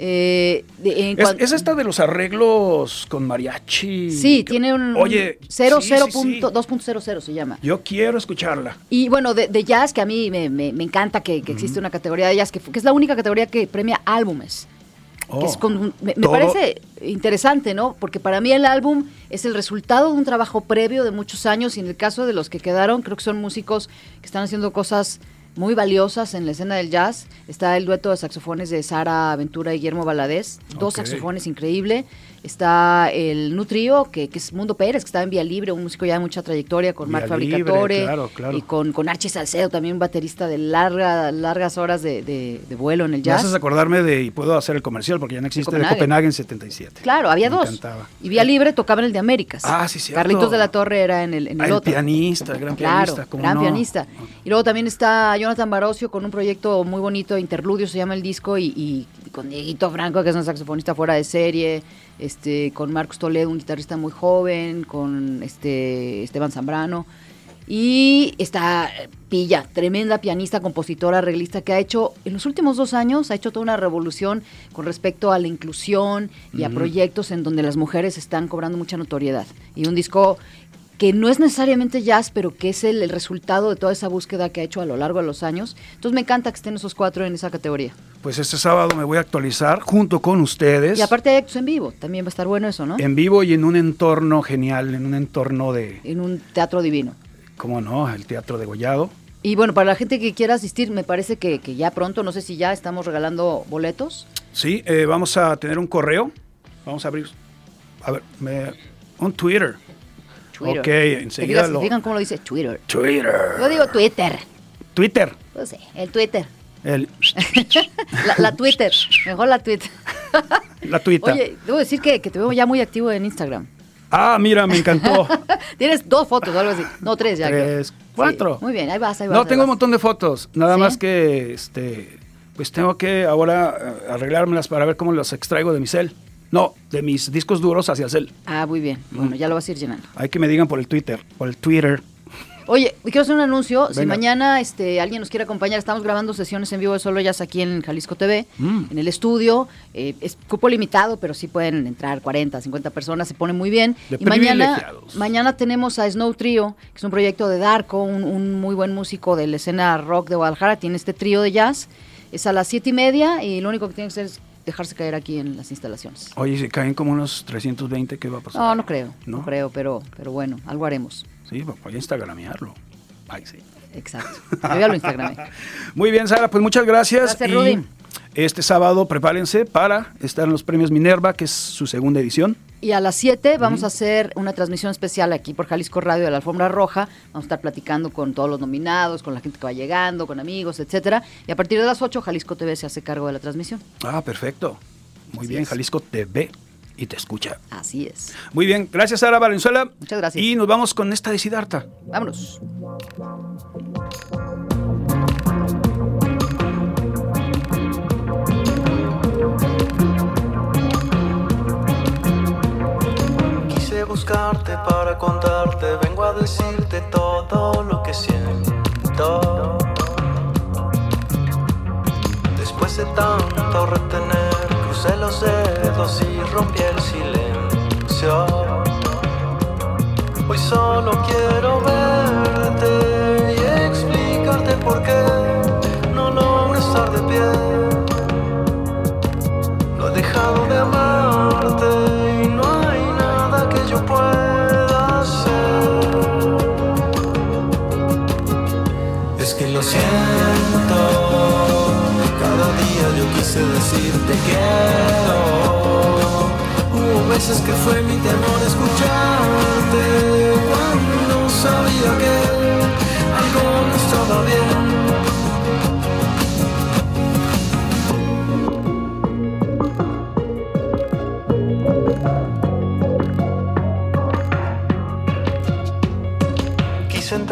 Eh, de- en Es, esta de los arreglos con mariachi. Sí, tiene un, Oye, un 0, sí, 0 sí, sí. punto- 2.00 se llama. Yo quiero escucharla. Y bueno, de, de jazz, que a mí me, me- me encanta que, que existe una categoría de jazz, que, que es la única categoría que premia álbumes. Oh, que es con un- me, me parece interesante, ¿no? Porque para mí el álbum es el resultado de un trabajo previo de muchos años y en el caso de los que quedaron, creo que son músicos que están haciendo cosas muy valiosas en la escena del jazz. Está el dueto de saxofones de Sara Ventura y Guillermo Valadez, dos saxofones increíble. Está el Nutrio, que, que es Mundo Pérez, que está en Vía Libre, un músico ya de mucha trayectoria, con Marc Fabricatore, claro, claro. y con, con Archie Salcedo, también un baterista de larga, largas horas de, de- de vuelo en el Me jazz. haces acordarme de, y puedo hacer el comercial porque ya no existe, de Copenhague. Copenhague en 77. Claro, había Me dos. encantaba. Y Vía Libre tocaba en el de Américas. Ah, sí, cierto. Carlitos de la Torre era en el, en Ah, el el otro. pianista, el gran Claro, pianista. ¿cómo gran no? pianista. Y luego también está Jonathan Barocio con un proyecto muy bonito, Interludio se llama el disco, y, y con Dieguito Franco, que es un saxofonista fuera de serie, este, con Marcos Toledo, un guitarrista muy joven, con este Esteban Zambrano. Y está Pilla, tremenda pianista, compositora, arreglista, que ha hecho, en los últimos dos años, ha hecho toda una revolución con respecto a la inclusión y a proyectos en donde las mujeres están cobrando mucha notoriedad. Y un disco que no es necesariamente jazz, pero que es el, el resultado de toda esa búsqueda que ha hecho a lo largo de los años. Entonces me encanta que estén esos cuatro en esa categoría. Pues este sábado me voy a actualizar junto con ustedes. Y aparte hay actos en vivo, también va a estar bueno eso, ¿no? En vivo y en un entorno genial, en un entorno de, En un teatro divino. ¿cómo no? El Teatro de Gollado. Y bueno, para la gente que quiera asistir, me parece que, que ya pronto, no sé si ya estamos regalando boletos. Sí, eh, vamos a tener un correo. Vamos a abrir. A ver, me- un Twitter. Twitter. Ok, ¿Te enseguida lo. ¿Se fijan cómo lo dice? Twitter. Twitter. Yo digo Twitter. Twitter. No sé, el Twitter. El, La, la Twitter. Mejor la Twitter. la tuita. Oye, debo decir que, que te veo ya muy activo en Instagram. Ah, mira, me encantó. Tienes dos fotos o algo así. No, tres ya. Tres, cuatro. Sí, muy bien, ahí vas, ahí vas. No, ahí tengo un montón de fotos. Nada ¿Sí? más que, este, pues tengo que ahora eh, arreglármelas para ver cómo las extraigo de mi cel. No, de mis discos duros hacia el cel. Ah, muy bien. Bueno, ya lo vas a ir llenando. Hay que me digan por el Twitter, por el Twitter. Oye, quiero hacer un anuncio. Si mañana este, alguien nos quiere acompañar, estamos grabando sesiones en vivo de Solo Jazz aquí en Jalisco TV, Mm. en el estudio. Eh, es cupo limitado, pero sí pueden entrar 40, 50 personas, se pone muy bien. De y mañana, mañana tenemos a Snow Trio, que es un proyecto de Darko, un, un muy buen músico de la escena rock de Guadalajara. Tiene este trío de jazz. Es a las siete y media y lo único que tiene que hacer es dejarse caer aquí en las instalaciones. Oye, si caen como unos 320, ¿qué va a pasar? No, no creo, no, ¿No? creo, pero, pero bueno, algo haremos. Sí, voy a instagramearlo. Ay, sí. Exacto. Yo ya lo instagramé. Muy bien, Sara, pues muchas gracias. Gracias, y Rudy. Este sábado prepárense para estar en los premios Minerva, que es su segunda edición. Y a las 7 vamos a hacer una transmisión especial aquí por Jalisco Radio de la Alfombra Roja. Vamos a estar platicando con todos los nominados, con la gente que va llegando, con amigos, etcétera. Y a partir de las 8 Jalisco TV se hace cargo de la transmisión. Ah, perfecto. Muy Así bien, es. Jalisco TV y te escucha. Así es. Muy bien, gracias Sara Valenzuela. Muchas gracias. Y nos vamos con esta de Siddhartha. Vámonos. Buscarte para contarte, vengo a decirte todo lo que siento. Después de tanto retener, crucé los dedos y rompí el silencio. Hoy solo quiero verte siento, cada día yo quise decirte quiero. Hubo veces que fue mi temor escucharte cuando sabía que algo no estaba bien.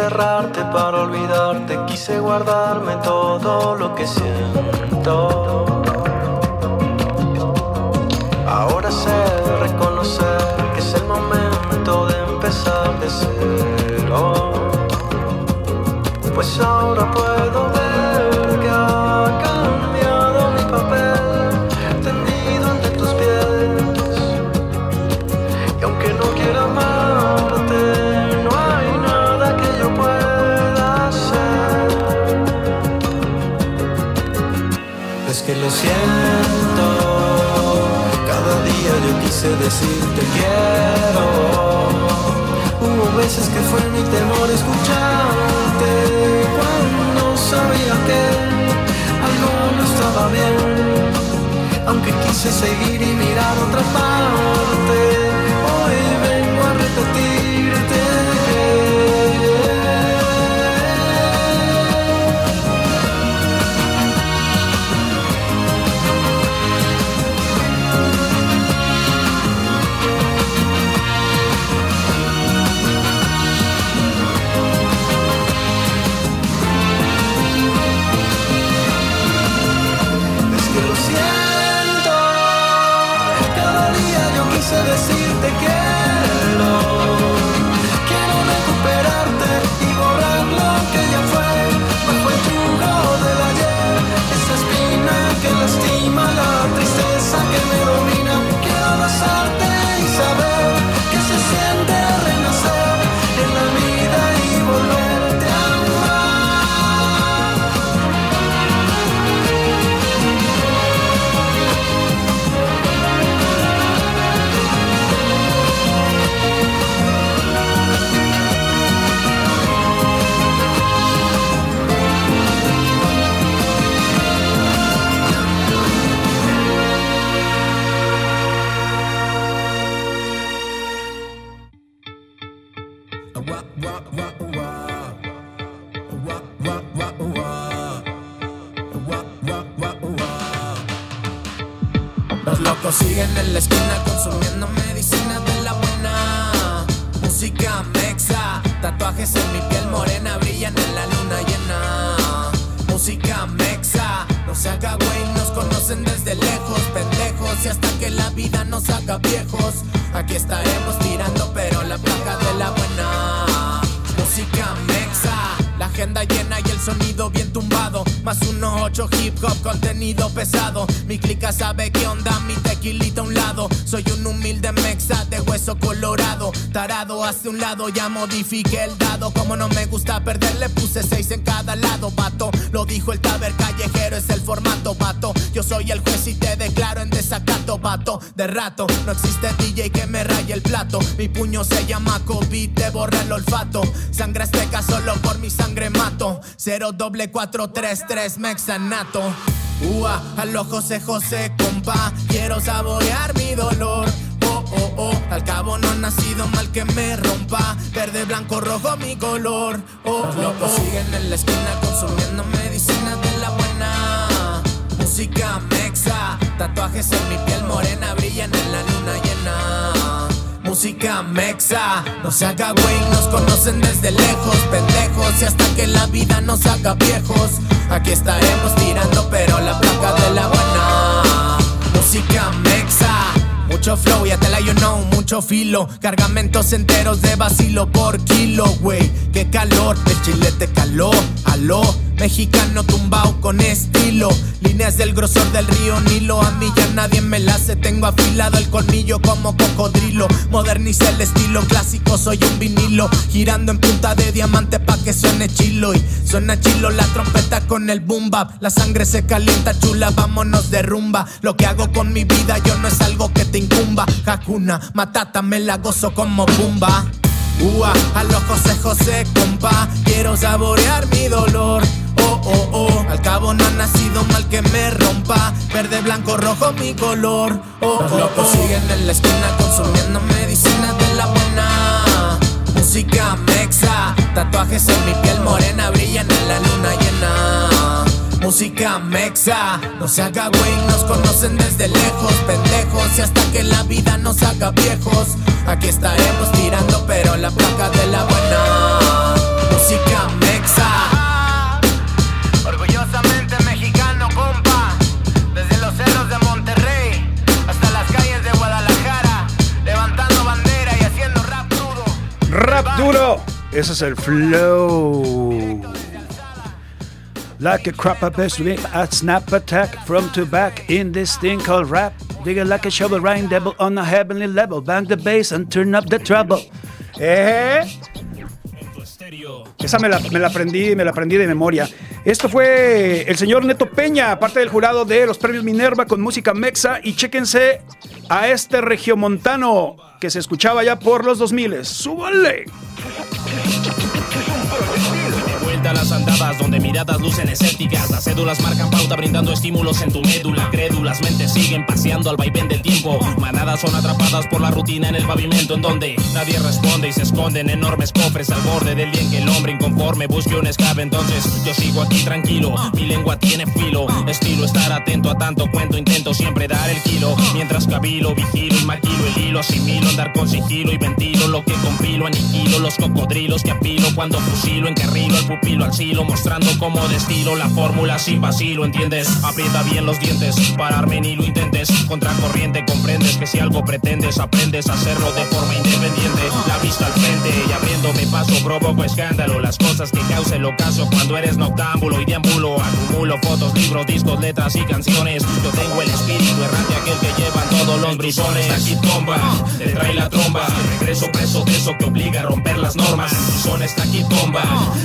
Quise enterrarte para olvidarte, quise guardarme todo lo que siento. Ahora sé reconocer que es el momento de empezar de cero. pues ahora puedo seguir y viejos, aquí estaremos tirando, pero la placa de la buena. Música mexa, la agenda llena y el sonido bien tumbado. Más uno ocho hip hop, contenido pesado. Mi clica sabe qué onda, mi tequilita Soy un humilde mexa de hueso colorado. Tarado hacia un lado, ya modifiqué el dado. Como no me gusta perder, le puse seis en cada lado, vato. Lo dijo el taber callejero, es el formato, vato. Yo soy el juez y te declaro en desacato, vato. De rato, no existe DJ que me raye el plato. Mi puño se llama COVID, te borra el olfato. Sangre azteca solo por mi sangre mato. Cero doble cuatro tres tres mexanato. Ua, a lo José José, compa. Quiero saborear mi dolor. Oh, oh, oh. Al cabo no ha nacido mal que me rompa. Verde, blanco, rojo mi color. Oh, Los locos siguen en la esquina consumiendo medicina de la buena. Música mexa, tatuajes en mi piel morena brillan en la luna llena. Música mexa, no se haga güey, nos conocen desde lejos, pendejos, y hasta que la vida nos haga viejos. Aquí estaremos tirando, pero la placa de la buena. Música mexa. Mucho flow, ya te la you know, mucho filo. Cargamentos enteros de vacilo por kilo, güey. Qué calor, el chile te caló, aló. Mexicano tumbao con estilo. Líneas del grosor del río Nilo. A mí ya nadie me la hace. Tengo afilado el colmillo como cocodrilo. Modernicé el estilo clásico, soy un vinilo. Girando en punta de diamante pa' que suene chilo. Y suena chilo la trompeta con el boom bap. La sangre se calienta, chula, vámonos de rumba. Lo que hago con mi vida yo no es algo que te incumba. Hakuna, matata, me la gozo como pumba. Ua, a los José José, compa. Quiero saborear mi dolor. Oh, oh, oh. Al cabo no ha nacido mal que me rompa. Verde, blanco, rojo mi color. Oh, Los locos siguen en la esquina consumiendo medicina de la buena. Música mexa, tatuajes en mi piel morena brillan en la luna llena. Música mexa, no se haga güey, nos conocen desde lejos, pendejos, y hasta que la vida nos haga viejos. Aquí estaremos tirando, pero la placa de la buena. Música duro. Ese es el flow. Like a crop best whip, a snap attack from to back in this thing called rap. Dig it like a shovel, rhyme devil on a heavenly level. Bang the bass and turn up the treble. ¿Eh? Esa me la, aprendí, me la aprendí de memoria. Esto fue el señor Neto Peña, parte del jurado de los premios Minerva con música mexa. Y chéquense a este regiomontano que se escuchaba ya por los 2000. ¡Súbale! Las andadas donde miradas lucen escépticas. Las cédulas marcan pauta brindando estímulos en tu médula. Crédulas mentes siguen paseando al vaivén del tiempo. Manadas son atrapadas por la rutina en el pavimento en donde nadie responde y se esconden enormes cofres al borde del día que el hombre inconforme busque un escape. Entonces yo sigo aquí tranquilo, mi lengua tiene filo. Estilo estar atento a tanto cuento, intento siempre dar el kilo. Mientras cabilo, vigilo y maquilo el hilo, asimilo, andar con sigilo y ventilo lo que compilo, aniquilo los cocodrilos que apilo cuando fusilo, encarrilo al pupilo al silo, mostrando como de estilo la fórmula sin vacilo, ¿entiendes? Aprieta bien los dientes, pararme ni lo intentes, contracorriente comprendes que si algo pretendes, aprendes a hacerlo de forma independiente, la vista al frente y abriéndome paso provoco escándalo, las cosas que causa el ocaso cuando eres noctámbulo y deambulo, acumulo fotos, libros, discos, letras y canciones, yo tengo el espíritu errante aquel que llevan todos los brisones, aquí bomba, te trae la tromba, regreso preso de eso que obliga a romper las normas, son esta aquí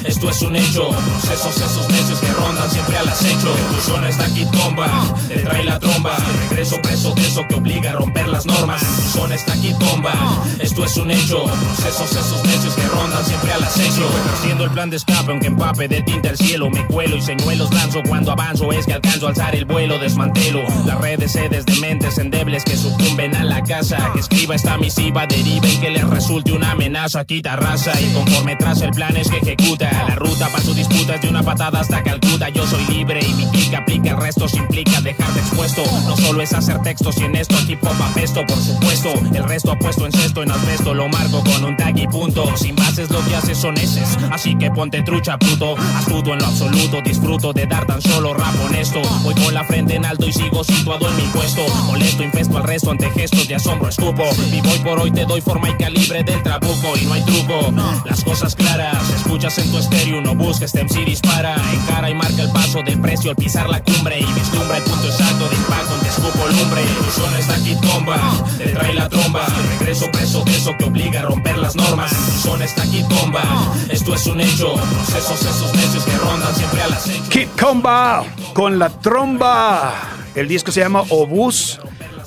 esto es un hecho, procesos esos necios que rondan siempre al acecho, tu zona está aquí tomba, te trae la tromba, regreso preso de eso que obliga a romper las normas, tu zona está aquí tomba, esto es un hecho, procesos esos necios que rondan siempre al acecho, ejerciendo el plan de escape aunque empape de tinta el cielo, me cuelo y señuelos lanzo. Cuando avanzo, es que alcanzo a alzar el vuelo, desmantelo, las redes sedes de mentes endebles que sucumben a la casa, que escriba esta misiva deriva y que les resulte una amenaza, quita raza y conforme tras el plan es que ejecuta. La ruta para su disputa es de una patada hasta Calcuta. Yo soy libre y mi clic aplica el resto se implica dejarte expuesto. No solo es hacer textos y en esto aquí pop apesto, por supuesto. El resto apuesto en cesto, en asbesto, lo marco con un tag y punto. Sin bases lo que haces son eses, así que ponte trucha, puto. Astuto en lo absoluto, disfruto de dar tan solo rap honesto. Voy con la frente en alto y sigo situado en mi puesto. Molesto, infesto al resto ante gestos de asombro, escupo. Y voy por hoy te doy forma y calibre del trabuco y no hay truco. Las cosas claras, escuchas en tu estéreo, busques este MC dispara, encara y marca el paso del precio al pisar la cumbre y vislumbra el punto exacto de impacto donde escupo lumbre. Zona está aquí tomba, te trae la tromba, regreso preso de eso que obliga a romper las normas. Zona está aquí tomba, esto es un hecho, procesos esos necios que rondan siempre al acecho. Kid Comba con la tromba. El disco se llama Obús.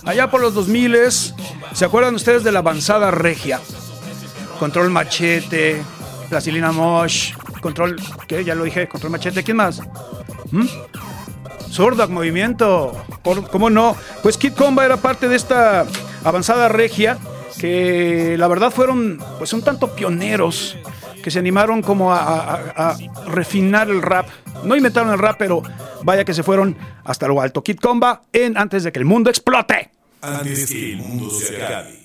Allá por los 2000 ¿se acuerdan ustedes de la avanzada regia? Control Machete, Plastilina Mosh, Control, ¿qué? Ya lo dije, Control Machete. ¿Quién más? ¿Mm? Movimiento. Por- ¿Cómo no? Pues Kid Comba era parte de esta avanzada regia que la verdad fueron pues un tanto pioneros que se animaron como a, a- a refinar el rap. No inventaron el rap, pero vaya que se fueron hasta lo alto. Kid Comba en Antes de que el mundo explote. Antes que el mundo se acabe.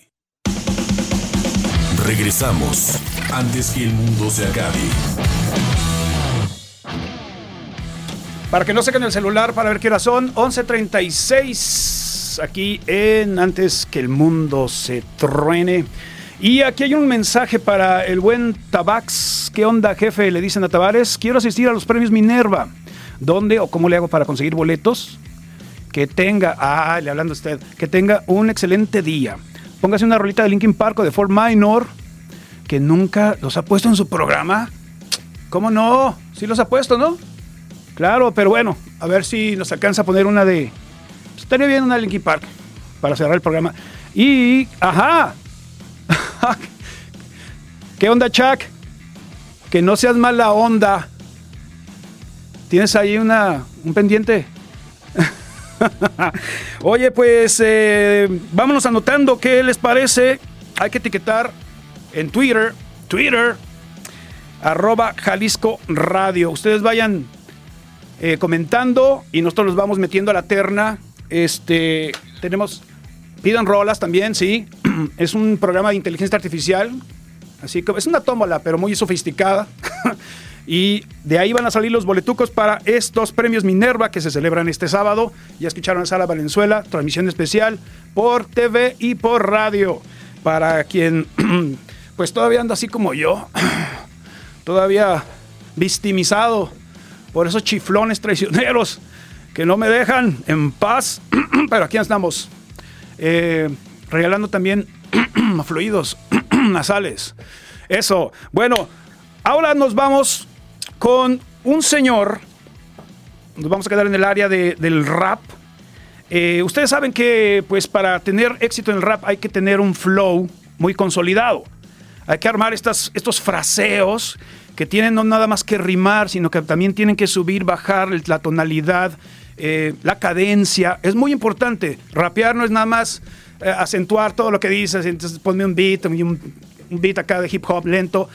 Regresamos antes que el mundo se acabe. Para que no saquen el celular para ver qué hora son, 11.36 aquí en Antes que el mundo se truene. Y aquí hay un mensaje para el buen Tabax. ¿Qué onda, jefe? Le dicen a Tavares. Quiero asistir a los premios Minerva. ¿Dónde o cómo le hago para conseguir boletos? Que tenga, ah, le hablando a usted, que tenga un excelente día. Póngase una rolita de Linkin Park o de Fort Minor, que nunca los ha puesto en su programa. ¿Cómo no? Sí los ha puesto, ¿no? Claro, pero bueno, a ver si nos alcanza a poner una de. pues, estaría bien una Linkin Park para cerrar el programa. Y. ¡Ajá! ¿Qué onda, Chuck? Que no seas mala onda. ¿Tienes ahí una, un pendiente? Oye, pues eh, vámonos anotando qué les parece. Hay que etiquetar en Twitter, Twitter, arroba Jalisco Radio. Ustedes vayan eh, comentando y nosotros los vamos metiendo a la terna. Este, tenemos, pidan rolas también, sí. es un programa de inteligencia artificial, así que es una tómbola, pero muy sofisticada. y de ahí van a salir los boletucos para estos premios Minerva que se celebran este sábado. Ya escucharon a Sala Valenzuela, transmisión especial por TV y por radio. Para quien, pues todavía anda así como yo, todavía victimizado por esos chiflones traicioneros que no me dejan en paz. Pero aquí estamos, eh, regalando también fluidos nasales. Eso. Bueno, ahora nos vamos con un señor. Nos vamos a quedar en el área de- del rap. Eh, ustedes saben que, pues, para tener éxito en el rap hay que tener un flow muy consolidado. Hay que armar estos fraseos que tienen no nada más que rimar, sino que también tienen que subir, bajar la tonalidad, eh, la cadencia. Es muy importante. Rapear no es nada más eh, acentuar todo lo que dices, entonces ponme un beat, un, beat acá de hip hop lento,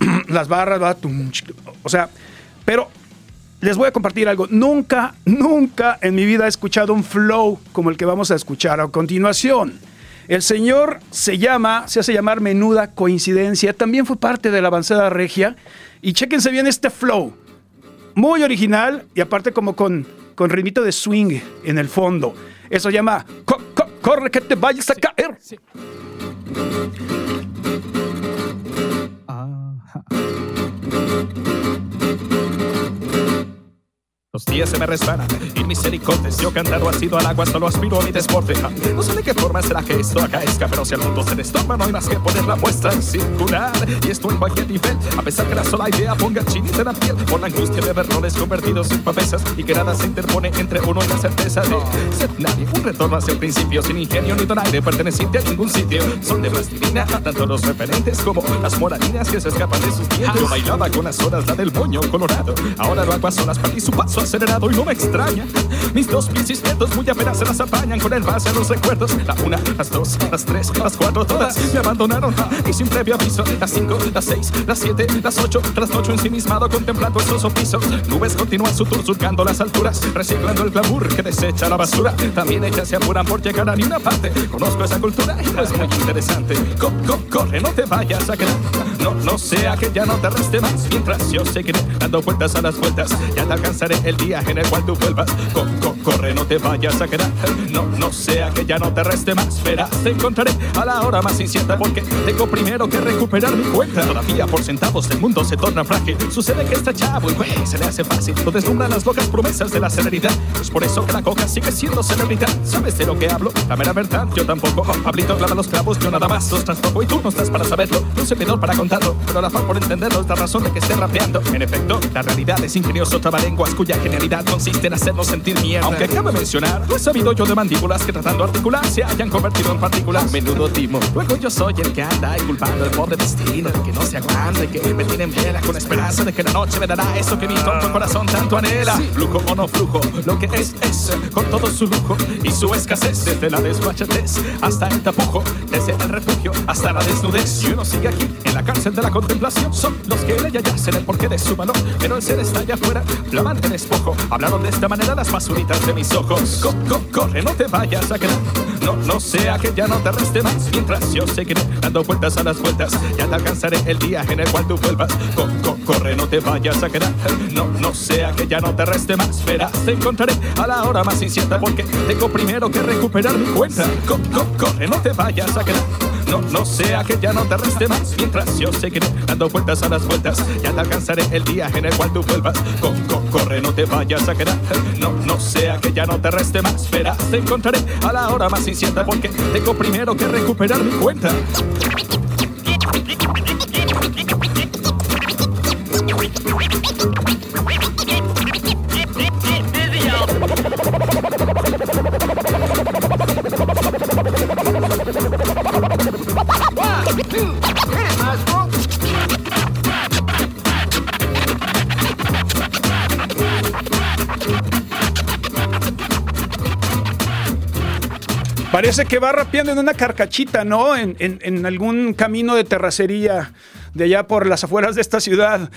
las barras, va, o sea, pero les voy a compartir algo. Nunca, nunca en mi vida he escuchado un flow como el que vamos a escuchar a continuación. El señor se llama, se hace llamar Menuda Coincidencia, también fue parte de la avanzada regia. Y chéquense bien este flow. Muy original y aparte como con, con ritmito de swing en el fondo. Eso se llama Co- co- Corre que te vayas a caer. Los días se me resbalan y misericordias Yo cantado ha sido al agua, solo aspiro a mi desborde. Ah, No sé de qué forma será que esto acaezca Pero si al mundo se destorba no hay más que poner la muestra en circular. Y esto en cualquier nivel A pesar que la sola idea ponga chinita en la piel Por la angustia de ver roles convertidos en pavesas Y que nada se interpone entre uno y la certeza de ser nadie. Un retorno hacia el principio sin ingenio ni donaire Perteneciente a ningún sitio Son de plastilina Tanto los referentes como las moralinas que se escapan de sus dientes Yo bailaba con las horas la del moño colorado Ahora lo hago a solas para su paso acelerado y no me extraña. Mis dos pies izquierdos muy apenas se las apañan Con el base a los recuerdos. La una, las dos, las tres, las cuatro Todas me abandonaron. Y sin previo aviso Las cinco, las seis, las siete, las ocho Trasnocho ensimismado contemplando esos pisos Nubes continúan su tour surcando las alturas Reciclando el glamour que desecha la basura. También ellas se apuran por llegar a ninguna parte. Conozco esa cultura y no es muy interesante. Co- co- Corre, no te vayas a quedar. No, no sea que ya no te reste más. Mientras yo seguiré dando vueltas a las vueltas Ya te alcanzaré el día en el cual tú vuelvas. Co- co- Corre, no te vayas a quedar. No, no sea que ya no te reste más. Verás, te encontraré a la hora más incierta Porque tengo primero que recuperar mi cuenta. Todavía por centavos el mundo se torna frágil. Sucede que está chavo y güey, se le hace fácil. Lo deslumbran las locas promesas de la celeridad Es por eso que la coca sigue siendo celebridad. ¿Sabes de lo que hablo? La mera verdad, yo tampoco. Pablito clava los clavos, yo nada más los traspoco Y tú no estás para saberlo, un servidor para contarlo Pero la fan por entenderlo es la razón de que esté rapeando. En efecto, la realidad es ingenioso trabalenguas Cuya genialidad consiste en hacernos sentir mierda. Aunque cabe mencionar, no he sabido yo de mandíbulas Que tratando de articular se hayan convertido en partículas. Menudo timo, luego yo soy el que anda ahí culpando el pobre destino De que no se aguanta y que me tiene en vela Con esperanza de que la noche me dará eso que mi tonto corazón tanto anhela. Flujo o no flujo, lo que es es Con todo su lujo y su escasez Desde la desfachatez hasta el tapujo Desde el refugio hasta la desnudez. Y uno sigue aquí en la cárcel de la contemplación Son los que le yacen el porqué de su valor. Pero el ser está allá afuera, flamante Hablaron de esta manera las basuritas de mis ojos. Co- co- Corre, no te vayas a quedar. No, no sea que ya no te reste más. Mientras yo seguiré dando vueltas a las vueltas Ya te alcanzaré el día en el cual tú vuelvas. Co- co- Corre, no te vayas a quedar. No, no sea que ya no te reste más. Verás, te encontraré a la hora más incierta Porque tengo primero que recuperar mi cuenta. Co- co- Corre, no te vayas a quedar no, no sea que ya no te reste más. Mientras yo seguiré dando vueltas a las vueltas Ya te alcanzaré el día en el cual tú vuelvas. Co- co- Corre, no te vayas a quedar. No, no sea que ya no te reste más. Verás, te encontraré a la hora más incierta Porque tengo primero que recuperar mi cuenta Parece que va rapeando en una carcachita, ¿no? En, en- algún camino de terracería de allá por las afueras de esta ciudad.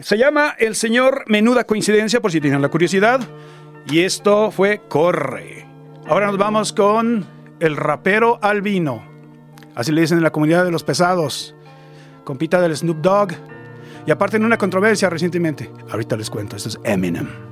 Se llama El Señor Menuda Coincidencia, por si tienen la curiosidad. Y esto fue Corre. Ahora nos vamos con el rapero albino. Así le dicen en la comunidad de los pesados. Compita del Snoop Dogg. Y aparte en una controversia recientemente. Ahorita les cuento, esto es Eminem.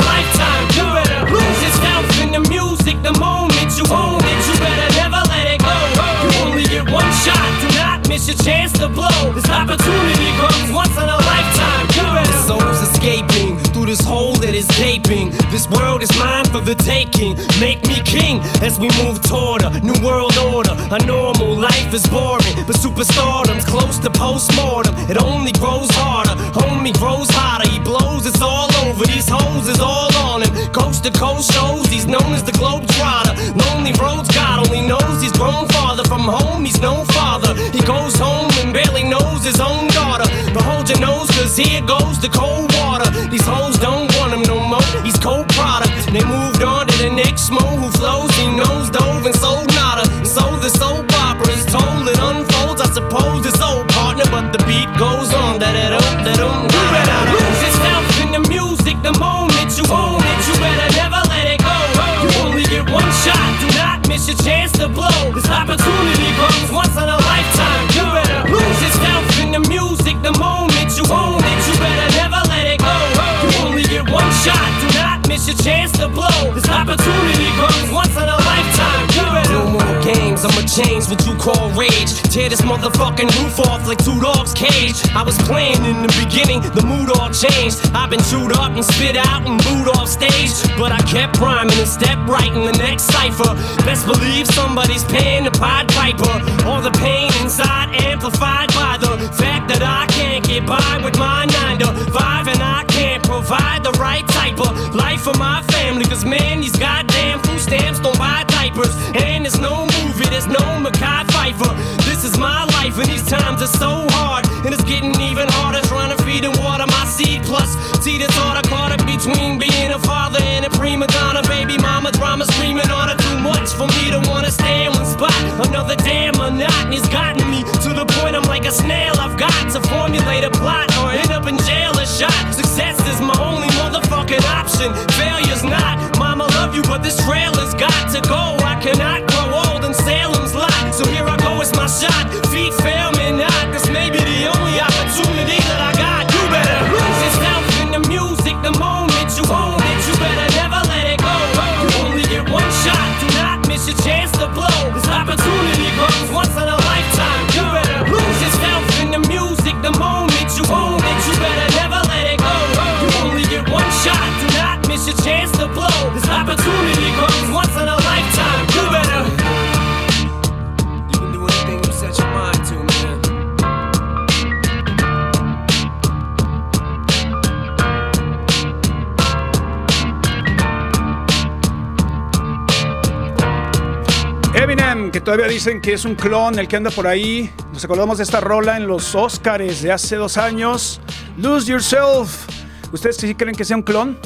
miss your chance to blow. This opportunity comes once in a lifetime. You better. The soul's escaping this hole that is gaping. This world is mine for the taking. Make me king as we move toward a new world order. A normal life is boring, but superstardom's close to postmortem. It only grows harder, homie grows hotter. He blows, it's all over. These hoes is all on him. Coast to coast shows, he's known as the globe trotter. Lonely roads, God only knows he's grown farther from home. He's no father. He goes home and barely knows his own daughter. But hold your nose, cause here goes the cold water. These hoes don't want him no more. He's cold product. They moved on to the next mo who flows. He knows dove and sold nada. And so the soap opera is told. It unfolds. I suppose it's old partner, but the beat goes on. That it up, that um. You better lose yourself in the music the moment you own it. You better never let it go. You only get one shot. Do not miss your chance to blow. This opportunity comes once in a lifetime. Your chance to blow. This opportunity comes once in a lifetime. You better. No more games. I'ma change what you call rage. Tear this motherfucking roof off like two dogs' cage. I was playing in the beginning, the mood all changed. I've been chewed up and spit out and booed off stage. But I kept rhyming and stepped right in the next cipher. Best believe somebody's paying the Pied Piper. All the pain inside amplified by the fact that I can't get by with my 9 to 5 and I can't provide the right type of for my family. Cause man, these goddamn food stamps don't buy diapers. And there's no movie, there's no Mackay Pfeiffer. This is my life and these times are so hard. And it's getting even harder trying to feed and water my seed. Plus, see the thought I caught up between being a father and a prima donna. Baby mama drama screaming on her too much for me to wanna stay in one spot. Another damn monotony's gotten me to the point I'm like a snail. I've got to formulate a plot or end up in jail or shot. Success is my only motherfucking option. Failure's not. Mama love you, but this trailer's got to go. I cannot grow old in Salem's lot. So here I go, it's my shot. Your chance to blow. This opportunity comes once in a lifetime. You better. You can do anything you set your mind to, man. Eminem, que todavía dicen que es un clon el que anda por ahí. Nos acordamos de esta rola en los Oscars de hace dos años. Lose Yourself. ¿Ustedes sí creen que sea un clon?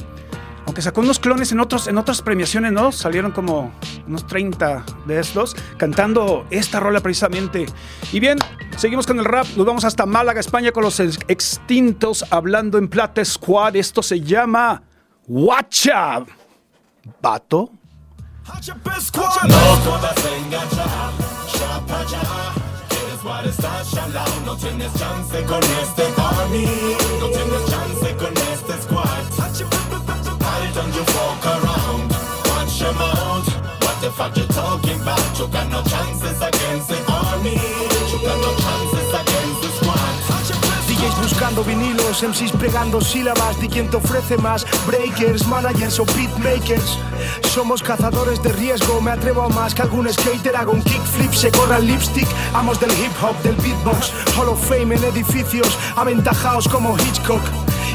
Aunque sacó unos clones en, otros, en otras premiaciones, ¿no? Salieron como unos 30 de estos cantando esta rola precisamente. Y bien, seguimos con el rap. Nos vamos hasta Málaga, España, con los ex- extintos hablando en Plata Squad. Esto se llama Watcha. ¿Vato? No what está. No tienes chance con este. No tienes chance con este squad. Don't you fuck around. Watch your mouth. What if fuck you talking about? You got no chances against the army. You got no chances against the squad. DJs buscando vinilos, MCs pegando sílabas, di quién te ofrece más, breakers, managers o beatmakers. Somos cazadores de riesgo, me atrevo a más que algún skater haga un kickflip, se corra el lipstick, amos del hip hop, del beatbox, Hall of Fame en edificios, aventajaos como Hitchcock.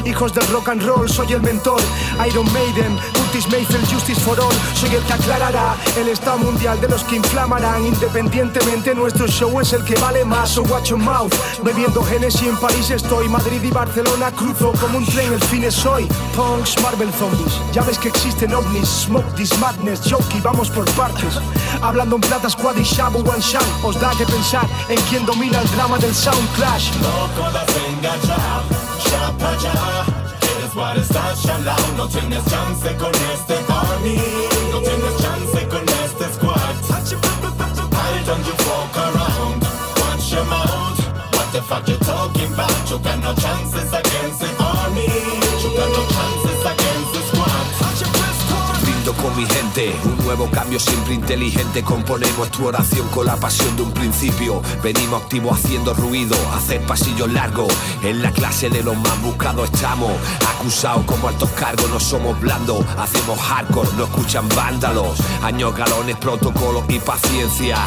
Hijos del rock and roll, soy el mentor. Iron Maiden, Curtis Mayfield, Justice for All. Soy el que aclarará el estado mundial de los que inflamarán. Independientemente, nuestro show es el que vale más. So watch your mouth. Bebiendo Genesis en París estoy. Madrid y Barcelona cruzo como un tren. El fin es hoy. Punks, Marvel Zombies. Ya ves que existen ovnis. Smoke this madness. Jokey, vamos por partes. Hablando en plata, squad y shabu one shot. Os da que pensar en quién domina el drama del sound clash. Loco la Eres what estás chalao, no tienes chance con este army. No tienes chance con este squad. Why don't you fuck around? Watch your mouth. What the fuck you talking about? You got no chances against the army. You got no Con mi gente, un nuevo cambio siempre inteligente. Componemos tu oración con la pasión de un principio. Venimos activos haciendo ruido, hacer pasillos largos. En la clase de los más buscados estamos. Acusados como altos cargos, no somos blandos. Hacemos hardcore, no escuchan vándalos. Años, galones, protocolos y paciencia.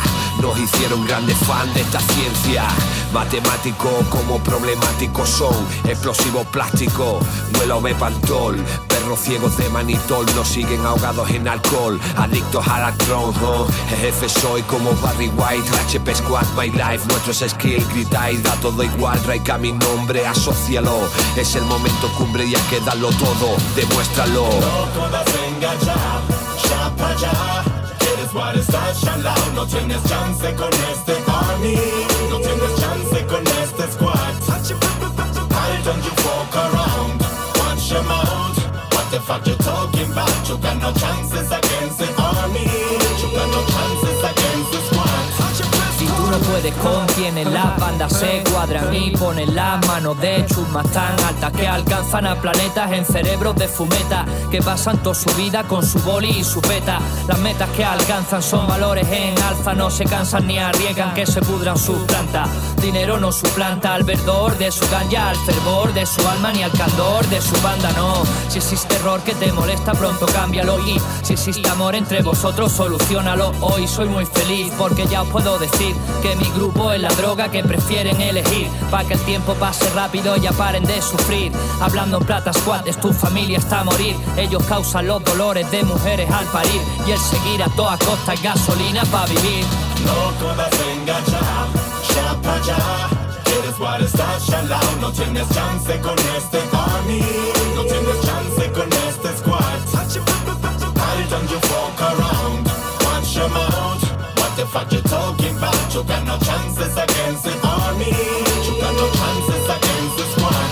Nos hicieron grandes fans de esta ciencia. Matemáticos como problemáticos son. Explosivos plásticos, vuelo Bepantol. Perros ciegos de manitol nos siguen ahogados en alcohol. Adictos al alcohol, oh. jefe soy como Barry White. HP Squad, my life, nuestro es skill. Gritáis, da todo igual, traiga mi nombre, asócialo. Es el momento cumbre y hay que darlo todo, demuéstralo. Loco das enganchar, ya. Eres what estás chalao, no tienes chance con este army. No tienes chance con este squad. Why don't you fuck around? Watch your mouth. What the fuck you talking got no chances Si tú no puedes con quienes las bandas se cuadran y ponen las manos de chusmas tan altas que alcanzan a planetas en cerebros de fumeta que pasan toda su vida con su boli y su peta. Las metas que alcanzan son valores en alza, no se cansan ni arriesgan que se pudran sus plantas. Dinero no suplanta al verdor de su ganja, al fervor de su alma ni al candor de su banda, no. Si existe error que te molesta, pronto cámbialo y si existe amor entre vosotros, solucionalo. Hoy soy muy feliz porque ya os puedo decir que mi grupo es la droga que prefieren elegir. Pa' que el tiempo pase rápido y paren de sufrir. Hablando en plata squad, es tu familia hasta morir. Ellos causan los dolores de mujeres al parir. Y el seguir a toda costa es gasolina para vivir. Loco das enganchar, chapa ya. Eres what estás chalao, no tienes chance con este army. No tienes chance con este squad. Don't you fuck around? Fuck you talking about? You got no chances against the army. You got no chances against the squad.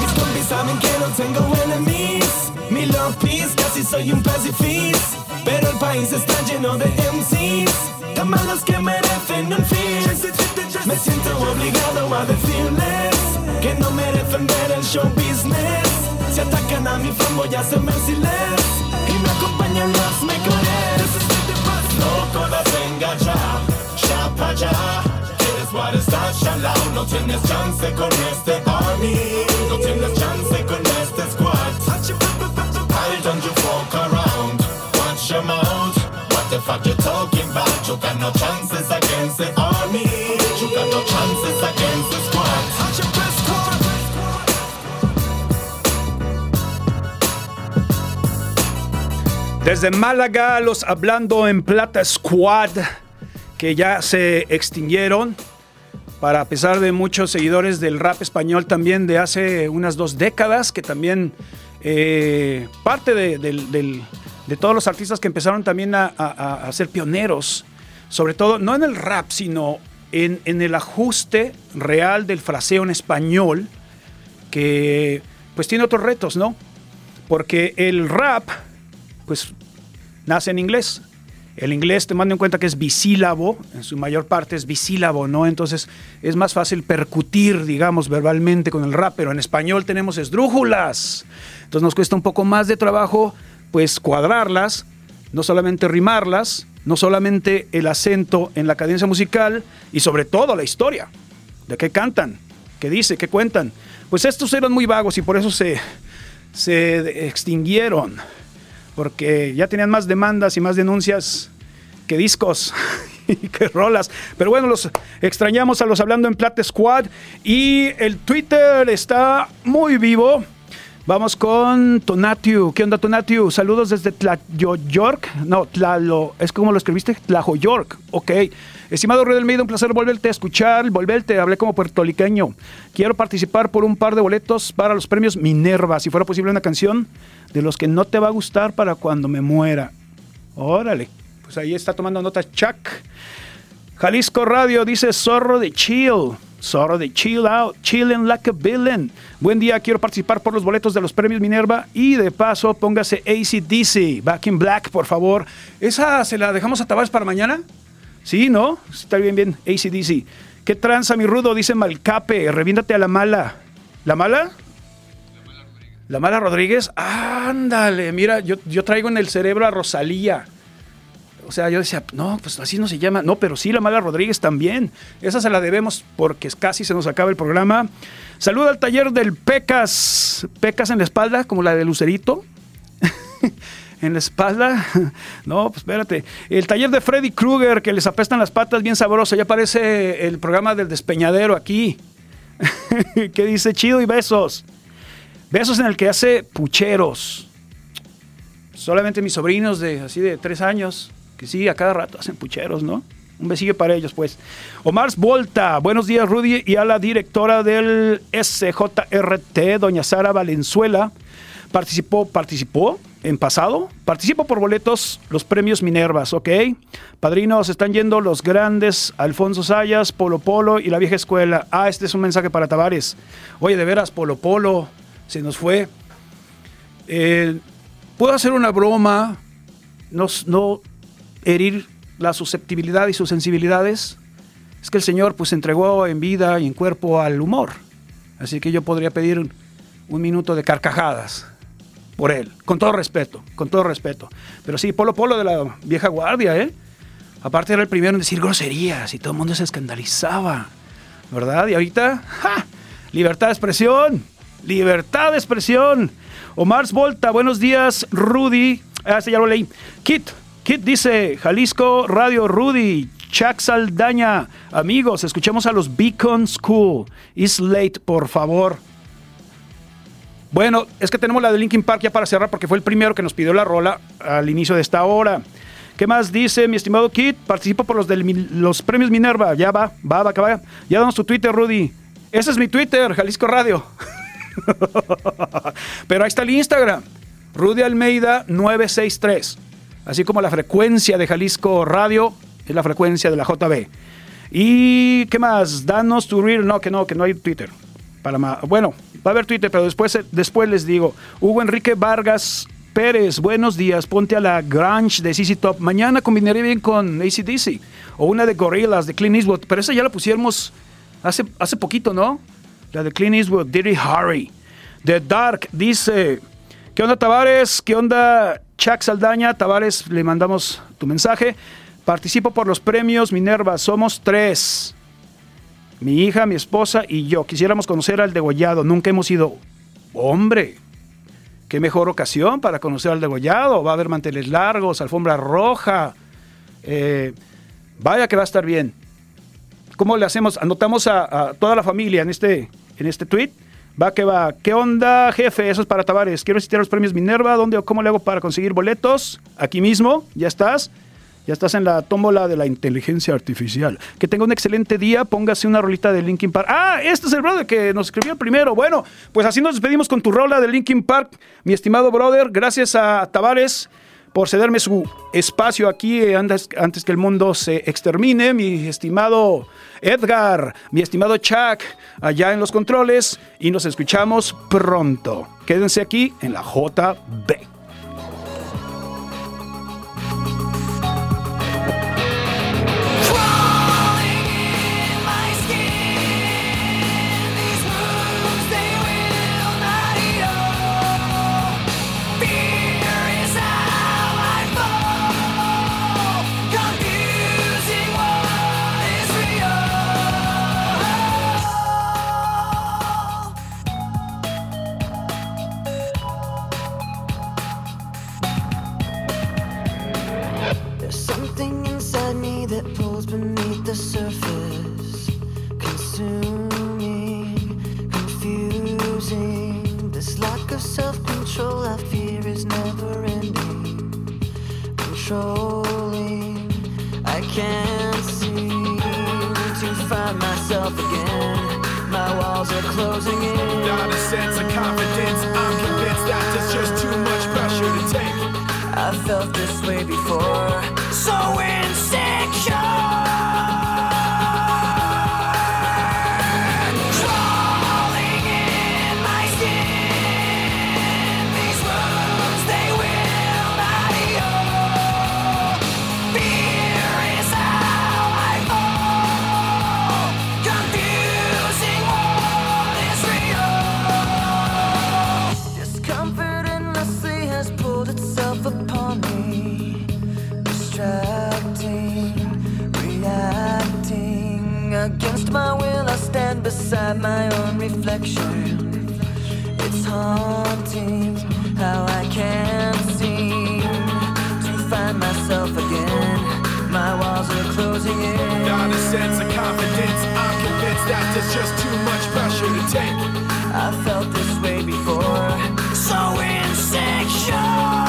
Mis compis saben que no tengo enemies. Mi love peace, casi soy un pacifist. Pero el país está lleno de MCs. Tan malos que merecen un fin. Me siento obligado a decirles que no merecen ver el show business. Si atacan a mi fan voy a ser merciless. Y me acompañan los mejores. Loco das enganchar, chapa ya. Eres what estás chalao, no tienes chance con este army. No tienes chance con este squad. Why don't you fuck around? Watch your mouth. What the fuck you talking about? You got no chances against the army. Desde Málaga, los Hablando en Plata Squad, que ya se extinguieron, para a pesar de muchos seguidores del rap español también de hace unas dos décadas, que también eh, parte de, de todos los artistas que empezaron también a ser pioneros, sobre todo, no en el rap, sino en, en el ajuste real del fraseo en español, que pues tiene otros retos, ¿no? Porque el rap, pues nace en inglés. El inglés, te mando en cuenta que es bisílabo, en su mayor parte es bisílabo, ¿no? Entonces es más fácil percutir, digamos, verbalmente con el rap, pero en español tenemos esdrújulas. Entonces nos cuesta un poco más de trabajo, pues, cuadrarlas. no solamente rimarlas, no solamente el acento en la cadencia musical y sobre todo la historia, de qué cantan, qué dice, qué cuentan. Pues estos eran muy vagos y por eso se, se extinguieron, porque ya tenían más demandas y más denuncias que discos y que rolas. Pero bueno, los extrañamos a los hablando en Plate Squad y el Twitter está muy vivo. Vamos con Tonatiu. ¿Qué onda, Tonatiu? Saludos desde York. No, Tlalo. Es como lo escribiste, York. Ok. Estimado Ruido Almeida, un placer volverte a escuchar, volverte. Hablé como puertoliqueño. Quiero participar por un par de boletos para los premios Minerva. Si fuera posible, una canción de los que no te va a gustar para cuando me muera. Órale. Pues ahí está tomando nota Chuck. Jalisco Radio dice zorro de chill. Zorro de chill out, chilling like a villain. Buen día, quiero participar por los boletos de los premios Minerva y de paso póngase ACDC, Back in Black, por favor. ¿Esa se la dejamos a Tavares para mañana? Sí, ¿no? Está bien, bien, ACDC. ¿Qué tranza, mi rudo? Dice Malcape, reviéndate a la mala. ¿La mala? La mala Rodríguez, ándale, mira, yo, yo traigo en el cerebro a Rosalía. O sea, yo decía, no, pues así no se llama. No, pero sí, la mala Rodríguez también. Esa se la debemos porque casi se nos acaba el programa. Saluda al taller del Pecas. Pecas en la espalda, como la de Lucerito. en la espalda. No, pues espérate. El taller de Freddy Krueger, que les apestan las patas bien sabroso. Ya aparece el programa del despeñadero aquí. que dice chido y besos. Besos en el que hace pucheros. Solamente mis sobrinos de así de tres años que sí, a cada rato hacen pucheros, ¿no? Un besillo para ellos, pues. Omar Volta, buenos días, Rudy, y a la directora del SJRT, doña Sara Valenzuela. Participó, participó en pasado. Participo por boletos, los premios Minervas, ¿ok? Padrinos, están yendo los grandes Alfonso Sayas, Polo Polo y la vieja escuela. Ah, este es un mensaje para Tavares. Oye, de veras, Polo Polo se nos fue. Eh, ¿Puedo hacer una broma? No, no, herir la susceptibilidad y sus sensibilidades, es que el Señor pues entregó en vida y en cuerpo al humor. Así que yo podría pedir un, minuto de carcajadas por él, con todo respeto, con todo respeto. Pero sí, Polo Polo de la vieja guardia, ¿eh? Aparte era el primero en decir groserías y todo el mundo se escandalizaba, ¿verdad? Y ahorita, ¡ja! Libertad de expresión, libertad de expresión. Omar Volta, buenos días, Rudy. Ah, este ya lo leí. Kit, Kit dice, Jalisco Radio Rudy, Chuck Saldaña. Amigos, escuchemos a los Beacon School. Is late, por favor. Bueno, es que tenemos la de Linkin Park ya para cerrar porque fue el primero que nos pidió la rola al inicio de esta hora. ¿Qué más dice mi estimado Kit? Participo por los, los premios Minerva. Ya va, va, va, que vaya. Ya damos tu Twitter, Rudy. Ese es mi Twitter, Jalisco Radio. Pero ahí está el Instagram. Rudy Almeida 963 así como la frecuencia de Jalisco Radio, es la frecuencia de la JB. ¿Y qué más? Danos tu real. No, que no, que no hay Twitter. Para Bueno, va a haber Twitter, pero después, después les digo. Hugo Enrique Vargas Pérez, buenos días. Ponte a la Grange de CC Top. Mañana combinaría bien con ACDC. O una de Gorillaz, de Clint Eastwood. Pero esa ya la pusiéramos hace, hace poquito, ¿no? La de Clint Eastwood, Dirty Harry. The Dark dice: ¿Qué onda, Tavares? ¿Qué onda, Chuck Saldaña, Tavares, le mandamos tu mensaje. Participo por los premios Minerva, somos tres. Mi hija, mi esposa y yo. Quisiéramos conocer al degollado. Nunca hemos ido. Hombre, qué mejor ocasión para conocer al degollado. Va a haber manteles largos, alfombra roja. Eh, vaya que va a estar bien. ¿Cómo le hacemos? Anotamos a, a toda la familia en este, en este tweet Va que va. ¿Qué onda, jefe? Eso es para Tavares. Quiero a los premios Minerva. ¿Dónde o cómo le hago para conseguir boletos? Aquí mismo. ¿Ya estás? Ya estás en la tómbola de la inteligencia artificial. Que tenga un excelente día. Póngase una rolita de Linkin Park. Ah, este es el brother que nos escribió primero. Bueno, pues así nos despedimos con tu rola de Linkin Park. Mi estimado brother, gracias a Tavares por cederme su espacio aquí antes, antes que el mundo se extermine. Mi estimado Edgar, mi estimado Chuck, allá en los controles y nos escuchamos pronto. Quédense aquí en la JB. Closing in. Not a sense of confidence. I'm convinced that there's just too much pressure to take. I felt this way before. So insecure. inside my own reflection. It's haunting how I can't seem to find myself again. My walls are closing in. Not a sense of confidence. I'm convinced that there's just too much pressure to take. I felt this way before. So insecure.